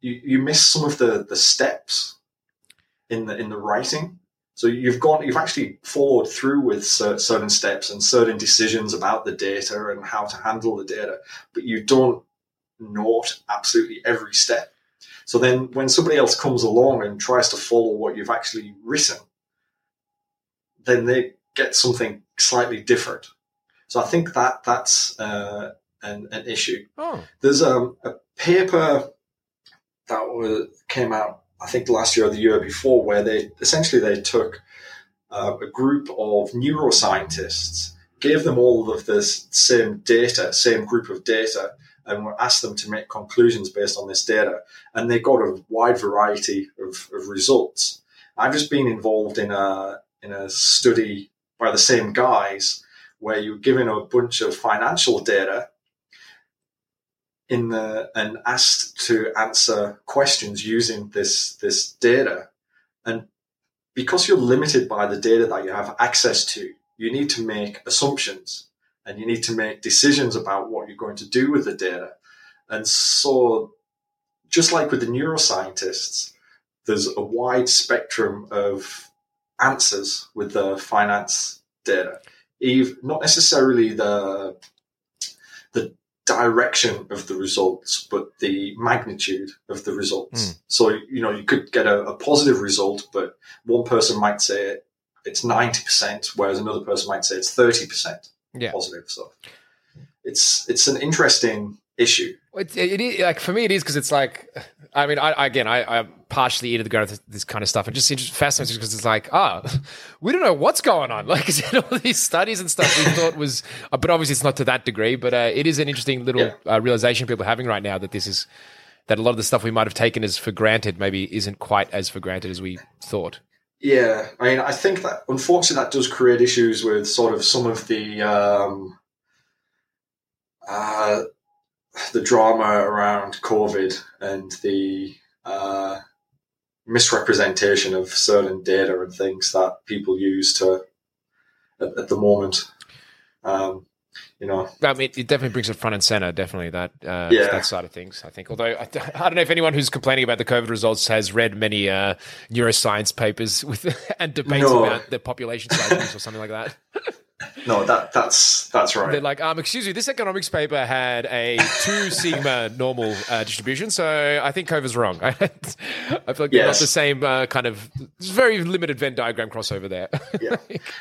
Speaker 3: you you miss some of the the steps in the in the writing. So you've gone, you've actually followed through with certain steps and certain decisions about the data and how to handle the data, but you don't note absolutely every step. So then when somebody else comes along and tries to follow what you've actually written, then they get something slightly different. So I think that that's uh, an, an issue.
Speaker 2: Oh.
Speaker 3: There's um, a paper that was, came out I think last year or the year before, where they essentially they took uh, a group of neuroscientists, gave them all of this same data, same group of data, and asked them to make conclusions based on this data, and they got a wide variety of, of results. I've just been involved in a in a study by the same guys where you're given a bunch of financial data in the and asked to answer questions using this this data. And because you're limited by the data that you have access to you need to make assumptions and you need to make decisions about what you're going to do with the data. And so just like with the neuroscientists there's a wide spectrum of answers with the finance data. Eve, not necessarily the the direction of the results, but the magnitude of the results. Mm. So, you know, you could get a, a, positive result, but one person might say it's 90%, whereas another person might say it's 30% yeah. positive. So it's, it's an interesting issue.
Speaker 2: It, it is like for me, it is because it's like, I mean, I, again, I, I'm partially into the ground of this kind of stuff, and just fascinating because it's like, ah, oh, we don't know what's going on. Like, all these studies and stuff we thought was, uh, but obviously it's not to that degree. But uh, it is an interesting little yeah. uh, realization people are having right now that this is that a lot of the stuff we might have taken as for granted maybe isn't quite as for granted as we thought.
Speaker 3: Yeah, I mean, I think that unfortunately that does create issues with sort of some of the. Um, uh, the drama around COVID and the uh, misrepresentation of certain data and things that people use to at, at the moment. Um, you know,
Speaker 2: I mean, it definitely brings it front and center. Definitely that uh,
Speaker 3: Yeah.
Speaker 2: that side of things. I think. Although I, I don't know if anyone who's complaining about the COVID results has read many uh, neuroscience papers with and debates
Speaker 3: No.
Speaker 2: about the population sizes or something like that.
Speaker 3: no, that that's that's right.
Speaker 2: They're like, um, excuse me, this economics paper had a two sigma normal uh, distribution, so I think COVID's wrong. I feel like they're not the same uh, kind of. Very limited Venn diagram crossover there.
Speaker 3: yeah,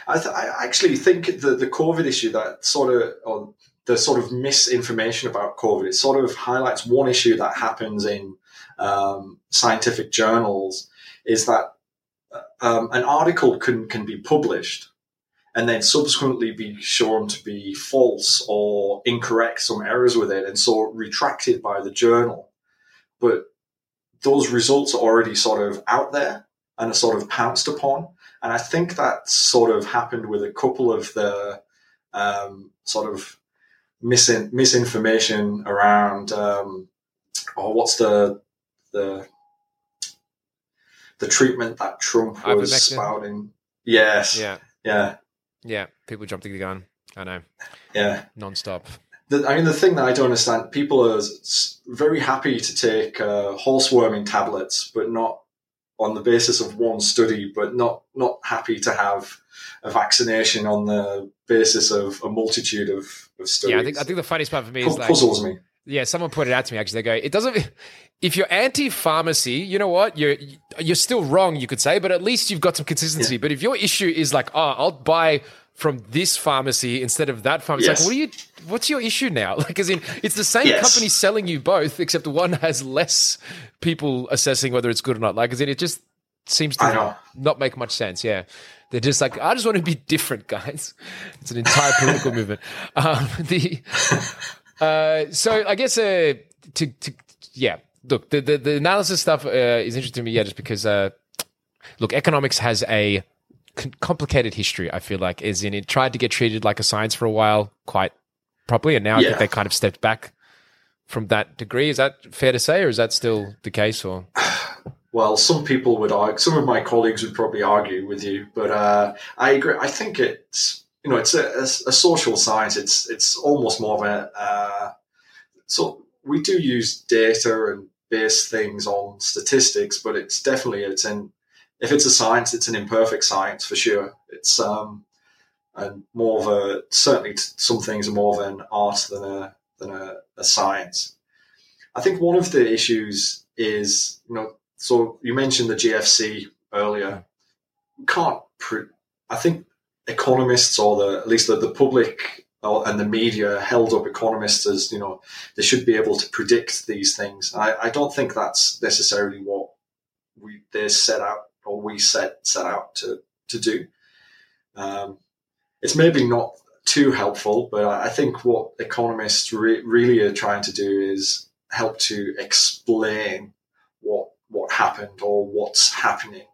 Speaker 3: I, th- I actually think the the COVID issue that sort of or the sort of misinformation about COVID it sort of highlights one issue that happens in um, scientific journals is that um, an article can can be published and then subsequently be shown to be false or incorrect, some errors with it, and so retracted by the journal. But those results are already sort of out there and are sort of pounced upon. And I think that sort of happened with a couple of the um, sort of misin- misinformation around, um, or what's the the the treatment that Trump was spouting? Yes,
Speaker 2: yeah,
Speaker 3: yeah,
Speaker 2: yeah. People jumping the gun. I know,
Speaker 3: yeah.
Speaker 2: nonstop.
Speaker 3: The, I mean, the thing that I don't understand, people are very happy to take uh, horseworming tablets, but not on the basis of one study, but not not happy to have a vaccination on the basis of a multitude of, of studies.
Speaker 2: Yeah, I think I think the funniest part for me is
Speaker 3: Pu-
Speaker 2: like
Speaker 3: puzzles me.
Speaker 2: Yeah, someone pointed it out to me actually. They go, it doesn't. If you're anti-pharmacy, you know what? You're you're still wrong, you could say, but at least you've got some consistency. But if your issue is like, oh, I'll buy from this pharmacy instead of that pharmacy,
Speaker 3: Yes.
Speaker 2: like, what are you? What's your issue now? Like, as in, it's the same
Speaker 3: Yes.
Speaker 2: company selling you both, except one has less people assessing whether it's good or not. Like, as in, it just seems to
Speaker 3: know.
Speaker 2: not make much sense. Yeah. They're just like, I just want to be different, guys. It's an entire political movement. Um, the uh, so I guess uh, to to yeah, look the the, the analysis stuff uh, is interesting to me. Yeah, just because uh, look, economics has a complicated history. I feel like, as in it tried to get treated like a science for a while, quite properly, and now I think they kind of stepped back from that degree. Is that fair to say, or is that still the case? Or
Speaker 3: Well, some people would argue, some of my colleagues would probably argue with you, but uh, I agree. I think it's you know it's a, a, a social science. It's it's almost more of a uh, so we do use data and base things on statistics, but it's definitely it's in if it's a science, it's an imperfect science for sure. It's um and more of a certainly some things are more of an art than a than a, a science. I think one of the issues is you know so you mentioned the GFC earlier. We can't. Pre- I think economists or the at least the, the public and the media held up economists as you know they should be able to predict these things. I, I don't think that's necessarily what we they set out or we set set out to to do. Um, it's maybe not too helpful, but I think what economists re- really are trying to do is help to explain what what happened or what's happening,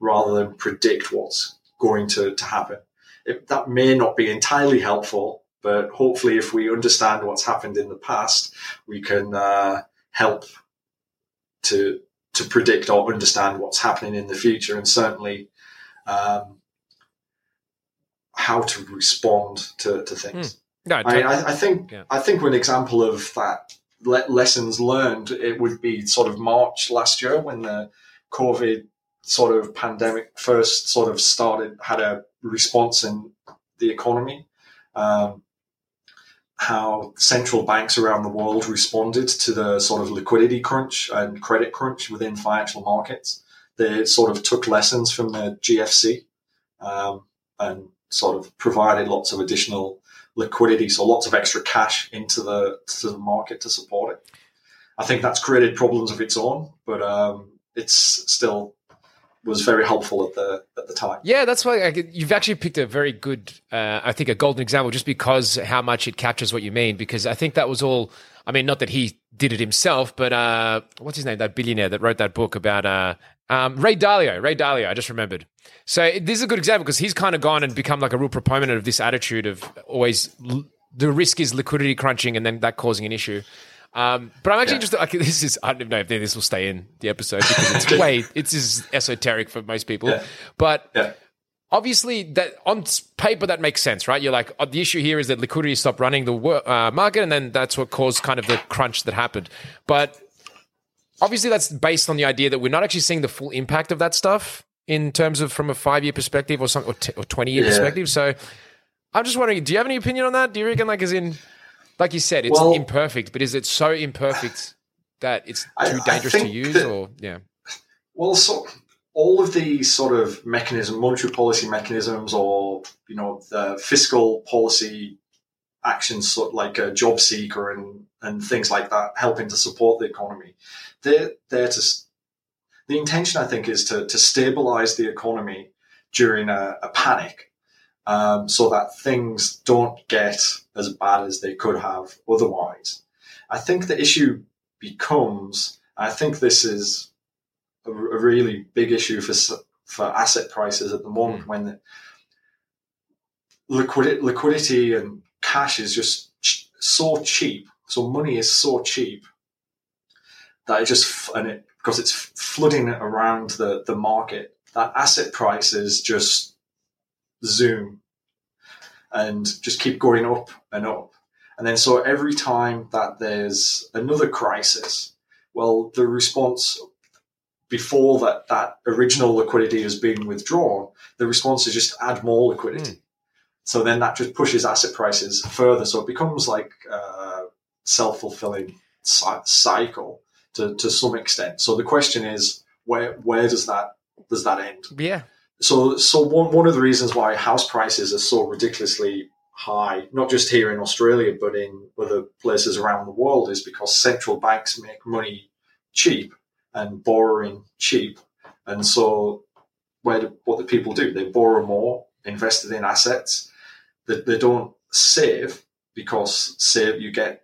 Speaker 3: rather than predict what's going to, to happen. It, that may not be entirely helpful, but hopefully, if we understand what's happened in the past, we can uh, help to to predict or understand what's happening in the future, and certainly um, how to respond to, to things.
Speaker 2: no,
Speaker 3: I, I, I think
Speaker 2: Yeah.
Speaker 3: I think one example of that le- lessons learned it would be sort of March last year when the COVID sort of pandemic first sort of started had a response in the economy. Um, how central banks around the world responded to the sort of liquidity crunch and credit crunch within financial markets. They sort of took lessons from the GFC um, and sort of provided lots of additional liquidity, so lots of extra cash into the to the market to support it. I think that's created problems of its own, but um, it's still was very helpful at the at the time.
Speaker 2: Yeah, that's why I, you've actually picked a very good, uh, I think, a golden example, just because how much it captures what you mean. Because I think that was all. I mean, not that he did it himself, but uh, what's his name? That billionaire that wrote that book about uh, um, Ray Dalio. Ray Dalio. I just remembered. So this is a good example because he's kind of gone and become like a real proponent of this attitude of always the risk is liquidity crunching and then that causing an issue. Um, but I'm actually
Speaker 3: Yeah.
Speaker 2: interested. Like, this is I don't even know if this will stay in the episode because it's way it's esoteric for most people.
Speaker 3: Yeah.
Speaker 2: But
Speaker 3: Yeah.
Speaker 2: obviously, that on paper that makes sense, right? You're like, oh, the issue here is that liquidity stopped running the uh, market, and then that's what caused kind of the crunch that happened. But obviously, that's based on the idea that we're not actually seeing the full impact of that stuff in terms of from a five year perspective or something or, t- or twenty year perspective. So I'm just wondering, do you have any opinion on that? Do you reckon, like, as in, like you said, it's
Speaker 3: Well-
Speaker 2: imperfect, but is it so imperfect that it's too
Speaker 3: I
Speaker 2: dangerous to use?
Speaker 3: that-
Speaker 2: or yeah,
Speaker 3: Well, so all of these sort of mechanism, monetary policy mechanisms, or you know, the fiscal policy actions, sort of like a job seeker and and things like that, helping to support the economy. They're there to. The intention, I think, is to to stabilize the economy during a, a panic, um, so that things don't get as bad as they could have otherwise. I think the issue becomes. I think this is a, a really big issue for for asset prices at the moment when the liquidity, liquidity and cash is just ch- so cheap. So money is so cheap that it just f- and it because it's flooding around the the market that asset prices just zoom and just keep going up and up. And then so every time that there's another crisis, well, the response before that that original liquidity has been withdrawn, the response is just add more liquidity. Hmm. So then that just pushes asset prices further. So it becomes like a self fulfilling cycle to, to some extent. So the question is, where where does that does that end?
Speaker 2: yeah,
Speaker 3: So so one one of the reasons why house prices are so ridiculously high, not just here in Australia but in other places around the world, is because central banks make money cheap and borrowing cheap, and so where do, what do people do? They borrow more, invested in assets that they don't save because save you get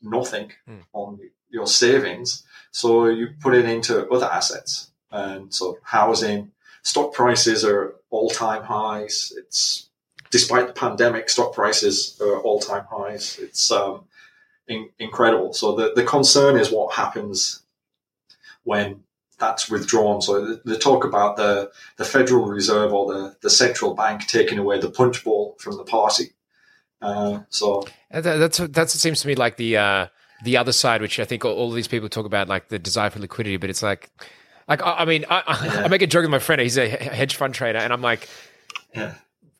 Speaker 3: nothing
Speaker 2: Hmm.
Speaker 3: on your savings, so you put it into other assets, and so housing stock prices are all time highs. It's despite the pandemic, stock prices are all time highs. It's um, in, incredible. So the, the concern is what happens when that's withdrawn. So the, the talk about the, the Federal Reserve or the, the central bank taking away the punch bowl from the party. Uh, so
Speaker 2: that- That's that's seems to me like the uh, the other side, which I think all, all these people talk about, like the desire for liquidity. But it's like, like I, I mean, I, I,
Speaker 3: Yeah.
Speaker 2: I make a joke with my friend. He's a hedge fund trader, and I'm like,
Speaker 3: yeah,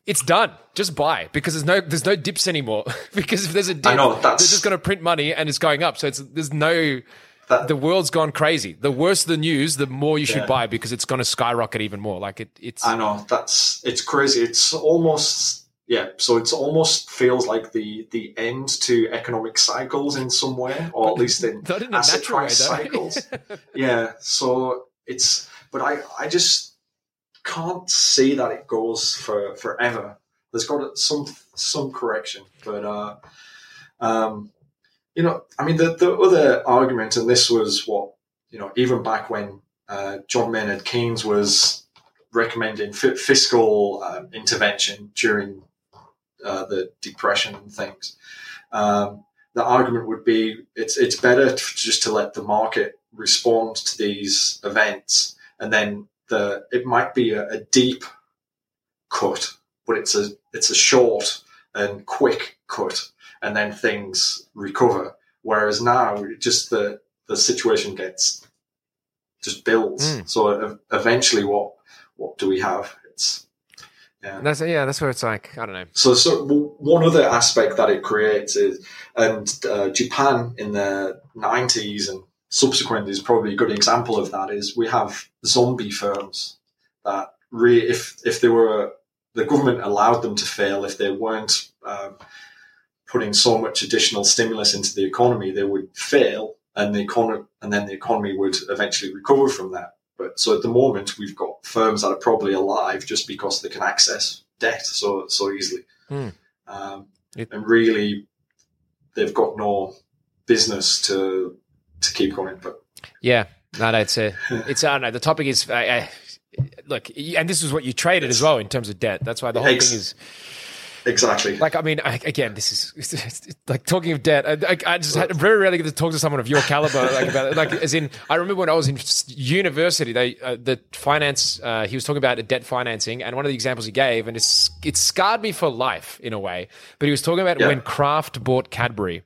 Speaker 2: it's done. Just buy because there's no there's no dips anymore. because if there's a dip,
Speaker 3: know,
Speaker 2: they're just going to print money and it's going up. So it's there's no.
Speaker 3: That-
Speaker 2: the world's gone crazy. The worse the news, the more you should
Speaker 3: Yeah.
Speaker 2: buy because it's going to skyrocket even more. Like it, it's
Speaker 3: I know that's it's crazy. It's almost yeah. So it's almost feels like the the end to economic cycles in some way, or at least in
Speaker 2: in
Speaker 3: asset
Speaker 2: natural way,
Speaker 3: price cycles. yeah. So it's but I I just can't see that it goes for forever. There's got some some correction, but uh, um, you know, I mean, the the other argument, and this was what you know, even back when uh, John Maynard Keynes was recommending fi- fiscal um, intervention during uh, the depression and things. Um, the argument would be it's it's better to, just to let the market respond to these events, and then the it might be a, a deep cut, but it's a it's a short and quick cut, and then things recover. Whereas now, just the the situation gets just builds.
Speaker 2: Mm.
Speaker 3: So eventually, what what do we have? It's yeah.
Speaker 2: That's yeah. That's where it's like I don't know.
Speaker 3: So, so w- one other aspect that it creates is, and uh, Japan in the nineties and subsequently is probably a good example of that. Is we have zombie firms that re- if if they were the government allowed them to fail if they weren't um, putting so much additional stimulus into the economy, they would fail, and the economy and then the economy would eventually recover from that. But so at the moment, we've got firms that are probably alive just because they can access debt so so easily,
Speaker 2: Hmm.
Speaker 3: um,
Speaker 2: It-
Speaker 3: and really they've got no business to to keep going. But
Speaker 2: Yeah, no, no, it's a, it's I don't know. The topic is, uh, uh, look, and this is what you traded as well in terms of debt. That's why the whole
Speaker 3: Ex-
Speaker 2: thing is.
Speaker 3: exactly.
Speaker 2: Like, I mean, I, again, this is it's, it's, like talking of debt. I, I, I just had, very rarely get to talk to someone of your caliber, like about it. Like, as in, I remember when I was in university, they uh, the finance. Uh, he was talking about the debt financing, and one of the examples he gave, and it's it scarred me for life in a way. But he was talking about
Speaker 3: Yeah.
Speaker 2: when Kraft bought Cadbury.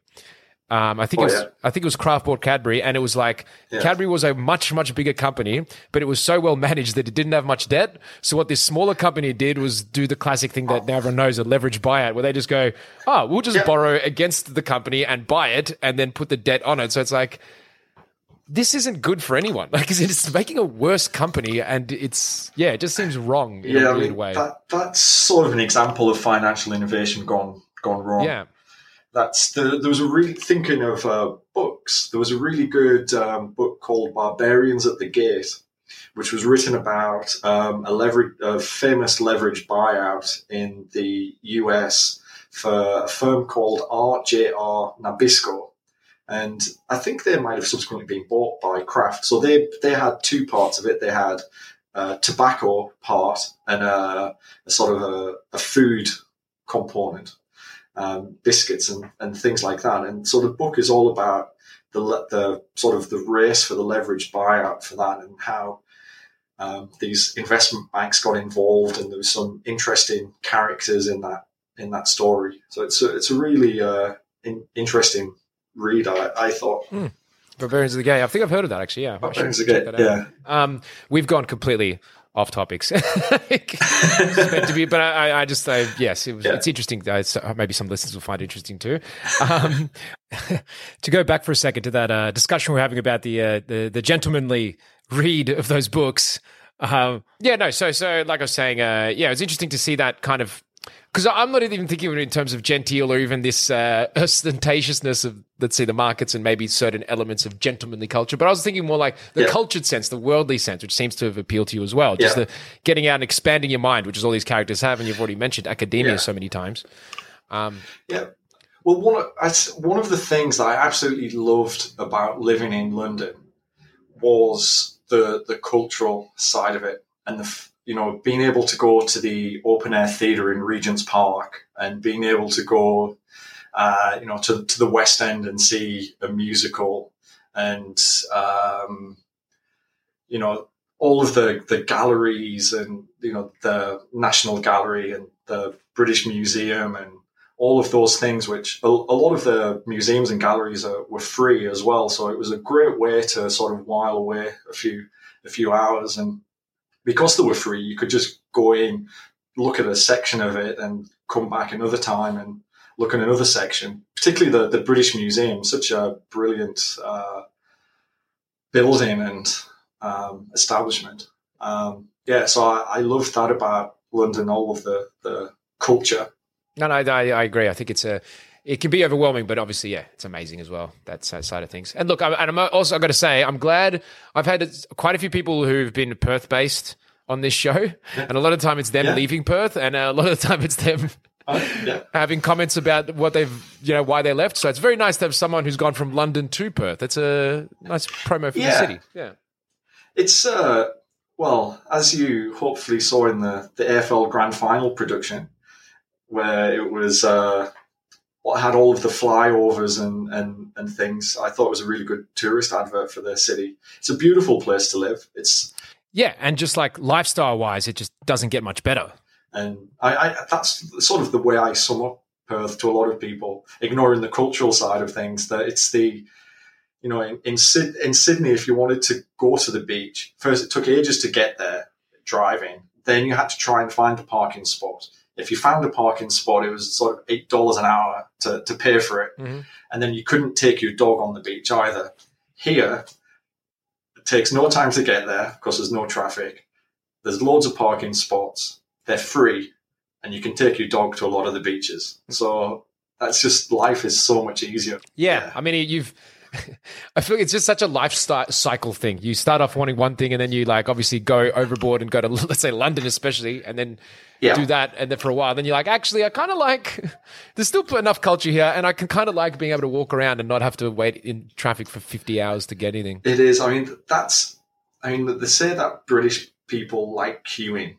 Speaker 2: Um, I think
Speaker 3: Oh,
Speaker 2: it was
Speaker 3: yeah.
Speaker 2: I think it was Kraft bought Cadbury, and it was like
Speaker 3: Yeah.
Speaker 2: Cadbury was a much much bigger company, but it was so well managed that it didn't have much debt. So what this smaller company did was do the classic thing that now everyone knows, a leverage buyout, where they just go, "Oh, we'll just
Speaker 3: Yeah.
Speaker 2: borrow against the company and buy it, and then put the debt on it." So it's like this isn't good for anyone. Like it's making a worse company, and it's yeah, it just seems wrong in
Speaker 3: yeah,
Speaker 2: a
Speaker 3: I
Speaker 2: weird
Speaker 3: mean,
Speaker 2: way.
Speaker 3: that, that's sort of an example of financial innovation gone gone wrong.
Speaker 2: yeah,
Speaker 3: That's the, there was a really thinking of uh, books. There was a really good um, book called Barbarians at the Gate, which was written about um, a a famous leverage buyout in the US for a firm called RJR Nabisco, and I think they might have subsequently been bought by Kraft. So they they had two parts of it. They had a tobacco part and a, a sort of a, a food component um, biscuits and, and things like that. And so the book is all about the the sort of the race for the leveraged buyout for that and how um, these investment banks got involved and there was some interesting characters in that in that story. So it's a, it's a really uh, in, interesting read. I, I thought.
Speaker 2: Barbarians of the Gay. I think I've heard of that actually. Yeah,
Speaker 3: Barbarians of the Gay,
Speaker 2: out. Um, we've gone completely off topics. it's meant to be, but I, I- just, I, yes, it was,
Speaker 3: Yeah.
Speaker 2: it's interesting. So maybe some listeners will find it interesting too. Um, to go back for a second to that uh, discussion we're having about the, uh, the the gentlemanly read of those books. Um, yeah, no. So, so like I was saying, uh, yeah, it's interesting to see that kind of because I'm not even thinking of it in terms of genteel or even this uh, ostentatiousness of, let's say, the markets and maybe certain elements of gentlemanly culture. But I was thinking more like the
Speaker 3: Yeah.
Speaker 2: cultured sense, the worldly sense, which seems to have appealed to you as well. Just
Speaker 3: Yeah.
Speaker 2: the getting out and expanding your mind, which is all these characters have, and you've already mentioned academia
Speaker 3: Yeah.
Speaker 2: so many times. Um,
Speaker 3: Yeah. Well, one of, one of the things that I absolutely loved about living in London was the the cultural side of it, and the you know being able to go to the open air theatre in Regent's Park, and being able to go, uh, you know, to to the West End and see a musical, and um, you know all of the the galleries and you know the National Gallery and the British Museum and all of those things, which a, a lot of the museums and galleries are, were free as well. So it was a great way to sort of while away a few a few hours. And because they were free, you could just go in, look at a section of it, and come back another time and look at another section. Particularly the the British Museum, such a brilliant uh, building and um, establishment. Um, yeah, so I, I loved that about London, all of the the culture.
Speaker 2: no, no, I, I agree. I think it's a. It can be overwhelming, but obviously, yeah, it's amazing as well. That side side of things. And look, I'm, and I'm also got to say, I'm glad I've had quite a few people who've been Perth based on this show, and a lot of time it's them
Speaker 3: Yeah.
Speaker 2: leaving Perth, and a lot of the time it's them
Speaker 3: Uh, yeah.
Speaker 2: having comments about what they've, you know, why they left. So it's very nice to have someone who's gone from London to Perth. That's a nice promo for the city. Yeah.
Speaker 3: It's uh well, as you hopefully saw in the, the AFL Grand Final production, where it was uh had all of the flyovers and, and, and things. I thought it was a really good tourist advert for their city. It's a beautiful place to live. It's
Speaker 2: Yeah. And just like lifestyle wise, it just doesn't get much better.
Speaker 3: and I, I that's sort of the way I sum up Perth to a lot of people, ignoring the cultural side of things. That it's the you know in in, in Sydney, if you wanted to go to the beach, first it took ages to get there driving. Then you had to try and find a parking spot. If you found a parking spot, it was sort of eight dollars an hour to, to pay for it,
Speaker 2: Mhm.
Speaker 3: and then you couldn't take your dog on the beach either. Here, it takes no time to get there because there's no traffic. There's loads of parking spots. They're free, and you can take your dog to a lot of the beaches. So that's just life is so much easier.
Speaker 2: Yeah, I mean, you've. I feel like it's just such a lifestyle cycle thing. You start off wanting one thing, and then you like obviously go overboard and go to let's say London, especially, and then
Speaker 3: Yeah.
Speaker 2: do that, and then for a while, then you're like, actually, I kind of like. There's still enough culture here, and I can kind of like being able to walk around and not have to wait in traffic for 50 hours to get anything.
Speaker 3: It is. I mean, that's. I mean, they say that British people like queuing.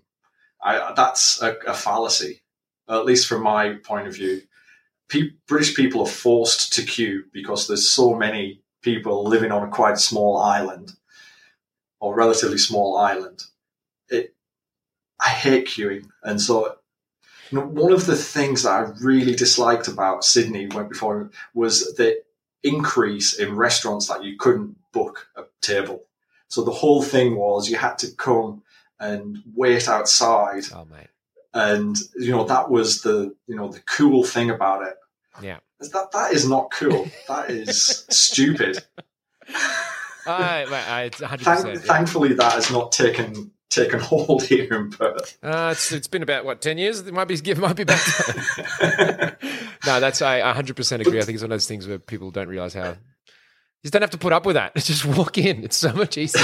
Speaker 3: I, that's a, a fallacy. at least from my point of view. Pe- British people are forced to queue because there's so many people living on a quite small island or relatively small island. It, I hate queuing, and so you know, one of the things that I really disliked about Sydney went before was the increase in restaurants that you couldn't book a table. So the whole thing was you had to come and wait outside,
Speaker 2: Oh.
Speaker 3: And you know that was the you know the cool thing about it.
Speaker 2: Yeah.
Speaker 3: That that is not cool. That is stupid.
Speaker 2: I, I,
Speaker 3: Thank. Thankfully, that has not taken taken hold here in Perth.
Speaker 2: Uh, it's, it's been about what ten years. It might be it might be back. To... no, that's I 100 percent agree. I think it's one of those things where people don't realize how you just don't have to put up with that. Just walk in. It's so much easier.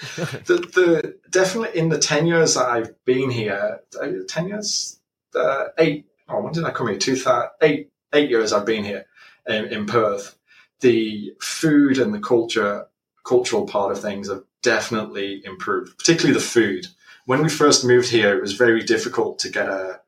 Speaker 3: the, the definitely in the ten years that I've been here, uh, ten years, uh, eight. Oh, when did I come here? Two thousand eight. Eight years I've been here in, in Perth. The food and the culture, cultural part of things have definitely improved. Particularly the food. When we first moved here, it was very difficult to get a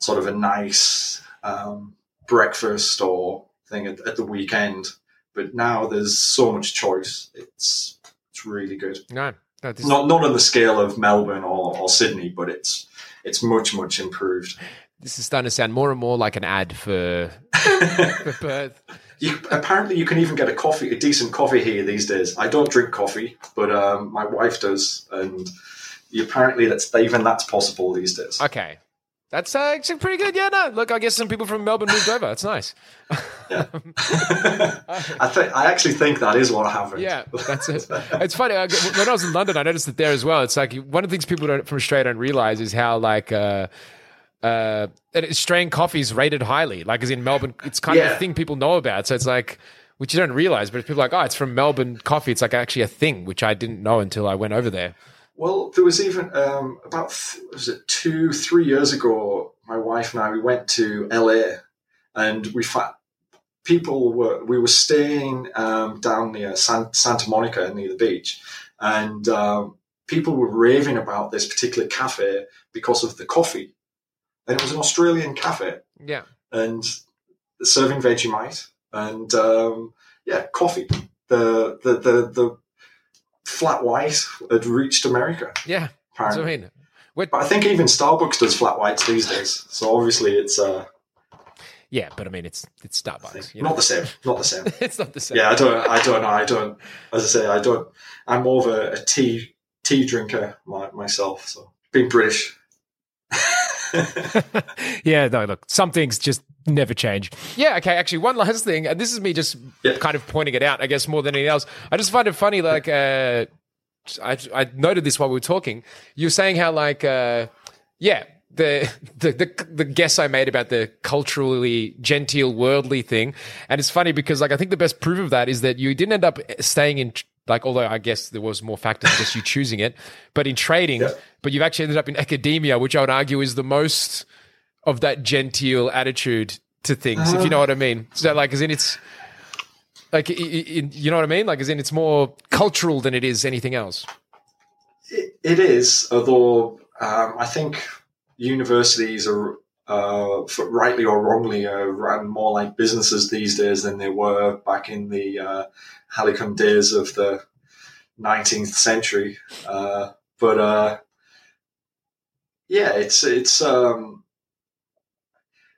Speaker 3: sort of a nice um, breakfast or thing at, at the weekend. But now there's so much choice. It's it's really good
Speaker 2: No, no this,
Speaker 3: not not on the scale of Melbourne or, or Sydney, but it's it's much much improved.
Speaker 2: this is starting to sound more and more like an ad for for Perth.
Speaker 3: You, apparently, you can even get a coffee, a decent coffee here these days. I don't drink coffee, but um, my wife does, and apparently that's even that's possible these days.
Speaker 2: Okay. That's uh, actually pretty good. Yeah, no. Look, I guess some people from Melbourne moved over. That's nice.
Speaker 3: I think I actually think that is what happened.
Speaker 2: Yeah, that's it. It's funny. I, when I was in London, I noticed it there as well. It's like one of the things people don't, from Australia don't realize is how like uh, uh, Australian coffee is rated highly. Like as in Melbourne, it's kind of a thing people know about. So it's like which you don't realize, but people are like, oh, it's from Melbourne coffee. It's like actually a thing, which I didn't know until I went over there.
Speaker 3: Well, there was even um, about was it two, three years ago. My wife and I we went to LA, and we fa- people were we were staying um, down near San- Santa Monica near the beach, and um, people were raving about this particular cafe because of the coffee, and it was an Australian cafe,
Speaker 2: Yeah.
Speaker 3: and serving Vegemite, and um, yeah, coffee. The the the the flat white had reached America.
Speaker 2: Yeah.
Speaker 3: Apparently.
Speaker 2: I mean.
Speaker 3: But I think even Starbucks does flat whites these days. So obviously it's uh,
Speaker 2: yeah, but I mean, it's it's Starbucks. You know?
Speaker 3: not the same. Not the same.
Speaker 2: it's not the same.
Speaker 3: Yeah, I don't. I don't know. I don't. As I say, I don't. I'm more of a, a tea tea drinker my, myself. So being British.
Speaker 2: yeah, no, look, some things just never change. Yeah, okay, actually, one last thing, and this is me just
Speaker 3: Yeah.
Speaker 2: kind of pointing it out, I guess, more than anything else. I just find it funny, like, uh, I, I noted this while we were talking. You're saying how, like, uh, yeah, the, the the the guess I made about the culturally genteel, worldly thing, and it's funny because, like, I think the best proof of that is that you didn't end up staying in. Like, although I guess there was more factors than just you choosing it, but in trading,
Speaker 3: Yeah.
Speaker 2: but you've actually ended up in academia, which I would argue is the most of that genteel attitude to things, if you know what I mean. So, like, as in it's like, i- i- in, you know what I mean? Like, as in it's more cultural than it is anything else.
Speaker 3: It, it is, although um, I think universities are, uh, for rightly or wrongly, are run more like businesses these days than they were back in the uh, Halicum days of the 19th century. Uh, but uh, yeah, it's it's um,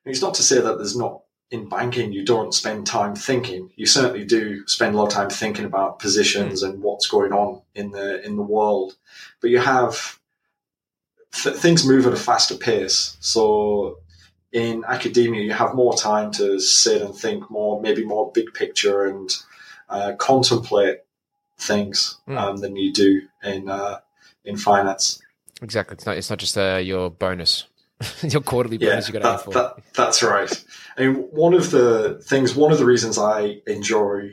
Speaker 3: it's not to say that there's not in banking you don't spend time thinking. You certainly do spend a lot of time thinking about positions and what's going on in the in the world but you have th- things move at a faster pace. So in academia, you have more time to sit and think more, maybe more big picture and uh, contemplate things
Speaker 2: Mm.
Speaker 3: um, than you do in uh, in finance.
Speaker 2: Exactly. It's not. It's not just uh, your bonus, your quarterly
Speaker 3: Yeah,
Speaker 2: bonus you got to
Speaker 3: that,
Speaker 2: for.
Speaker 3: that, that's right. I mean, one of the things, one of the reasons I enjoy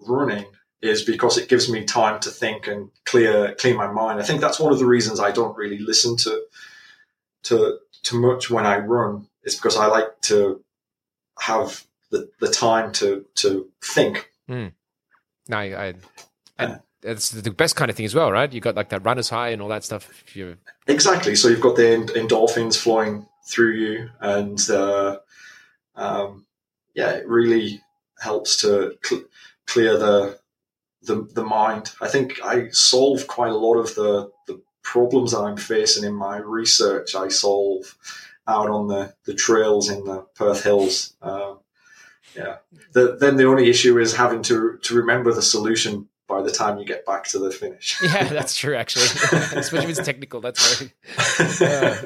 Speaker 3: running is because it gives me time to think and clear clear my mind. I think that's one of the reasons I don't really listen to to too much when I run. Is because I like to have the, the time to to think.
Speaker 2: no, I, I and it's the best kind of thing as well, right? You got like that runner's high and all that stuff. If you
Speaker 3: Exactly. So you've got the end- endorphins flowing through you, and uh, um, yeah, it really helps to cl- clear the, the the mind. I think I solve quite a lot of the the problems that I'm facing in my research. I solve out on the, the trails in the Perth Hills. Um, yeah. The, then the only issue is having to to remember the solution by the time you get back to the finish.
Speaker 2: Yeah, that's true. Actually, especially if it's technical. That's very.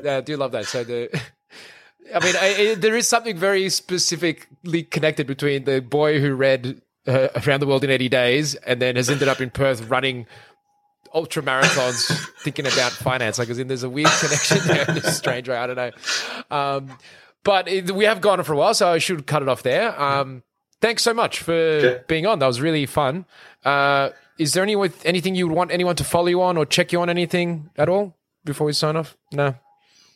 Speaker 2: Yeah, I do love that. So the. I mean, I, there is something very specifically connected between the boy who read uh, Around the World in 80 Days and then has ended up in Perth running ultra marathons thinking about finance. Like, as in, there's a weird connection there in a strange way. I don't know. Um, but it, we have gone on for a while, so I should cut it off there. Um, thanks so much for
Speaker 3: Okay.
Speaker 2: being on. That was really fun. Uh, is there any anything you would want anyone to follow you on or check you on anything at all before we sign off? No.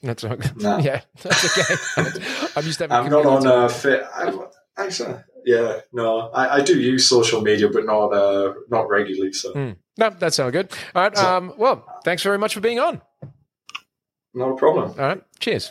Speaker 2: That's okay.
Speaker 3: No.
Speaker 2: Yeah, that's okay. I'm used to having
Speaker 3: I'm not on
Speaker 2: comedians
Speaker 3: uh, fit. Actually, yeah, no, I, I do use social media, but not uh, not regularly. So
Speaker 2: No, that sounds good. All right. Um, well, thanks very much for being on.
Speaker 3: not a problem.
Speaker 2: All right. Cheers.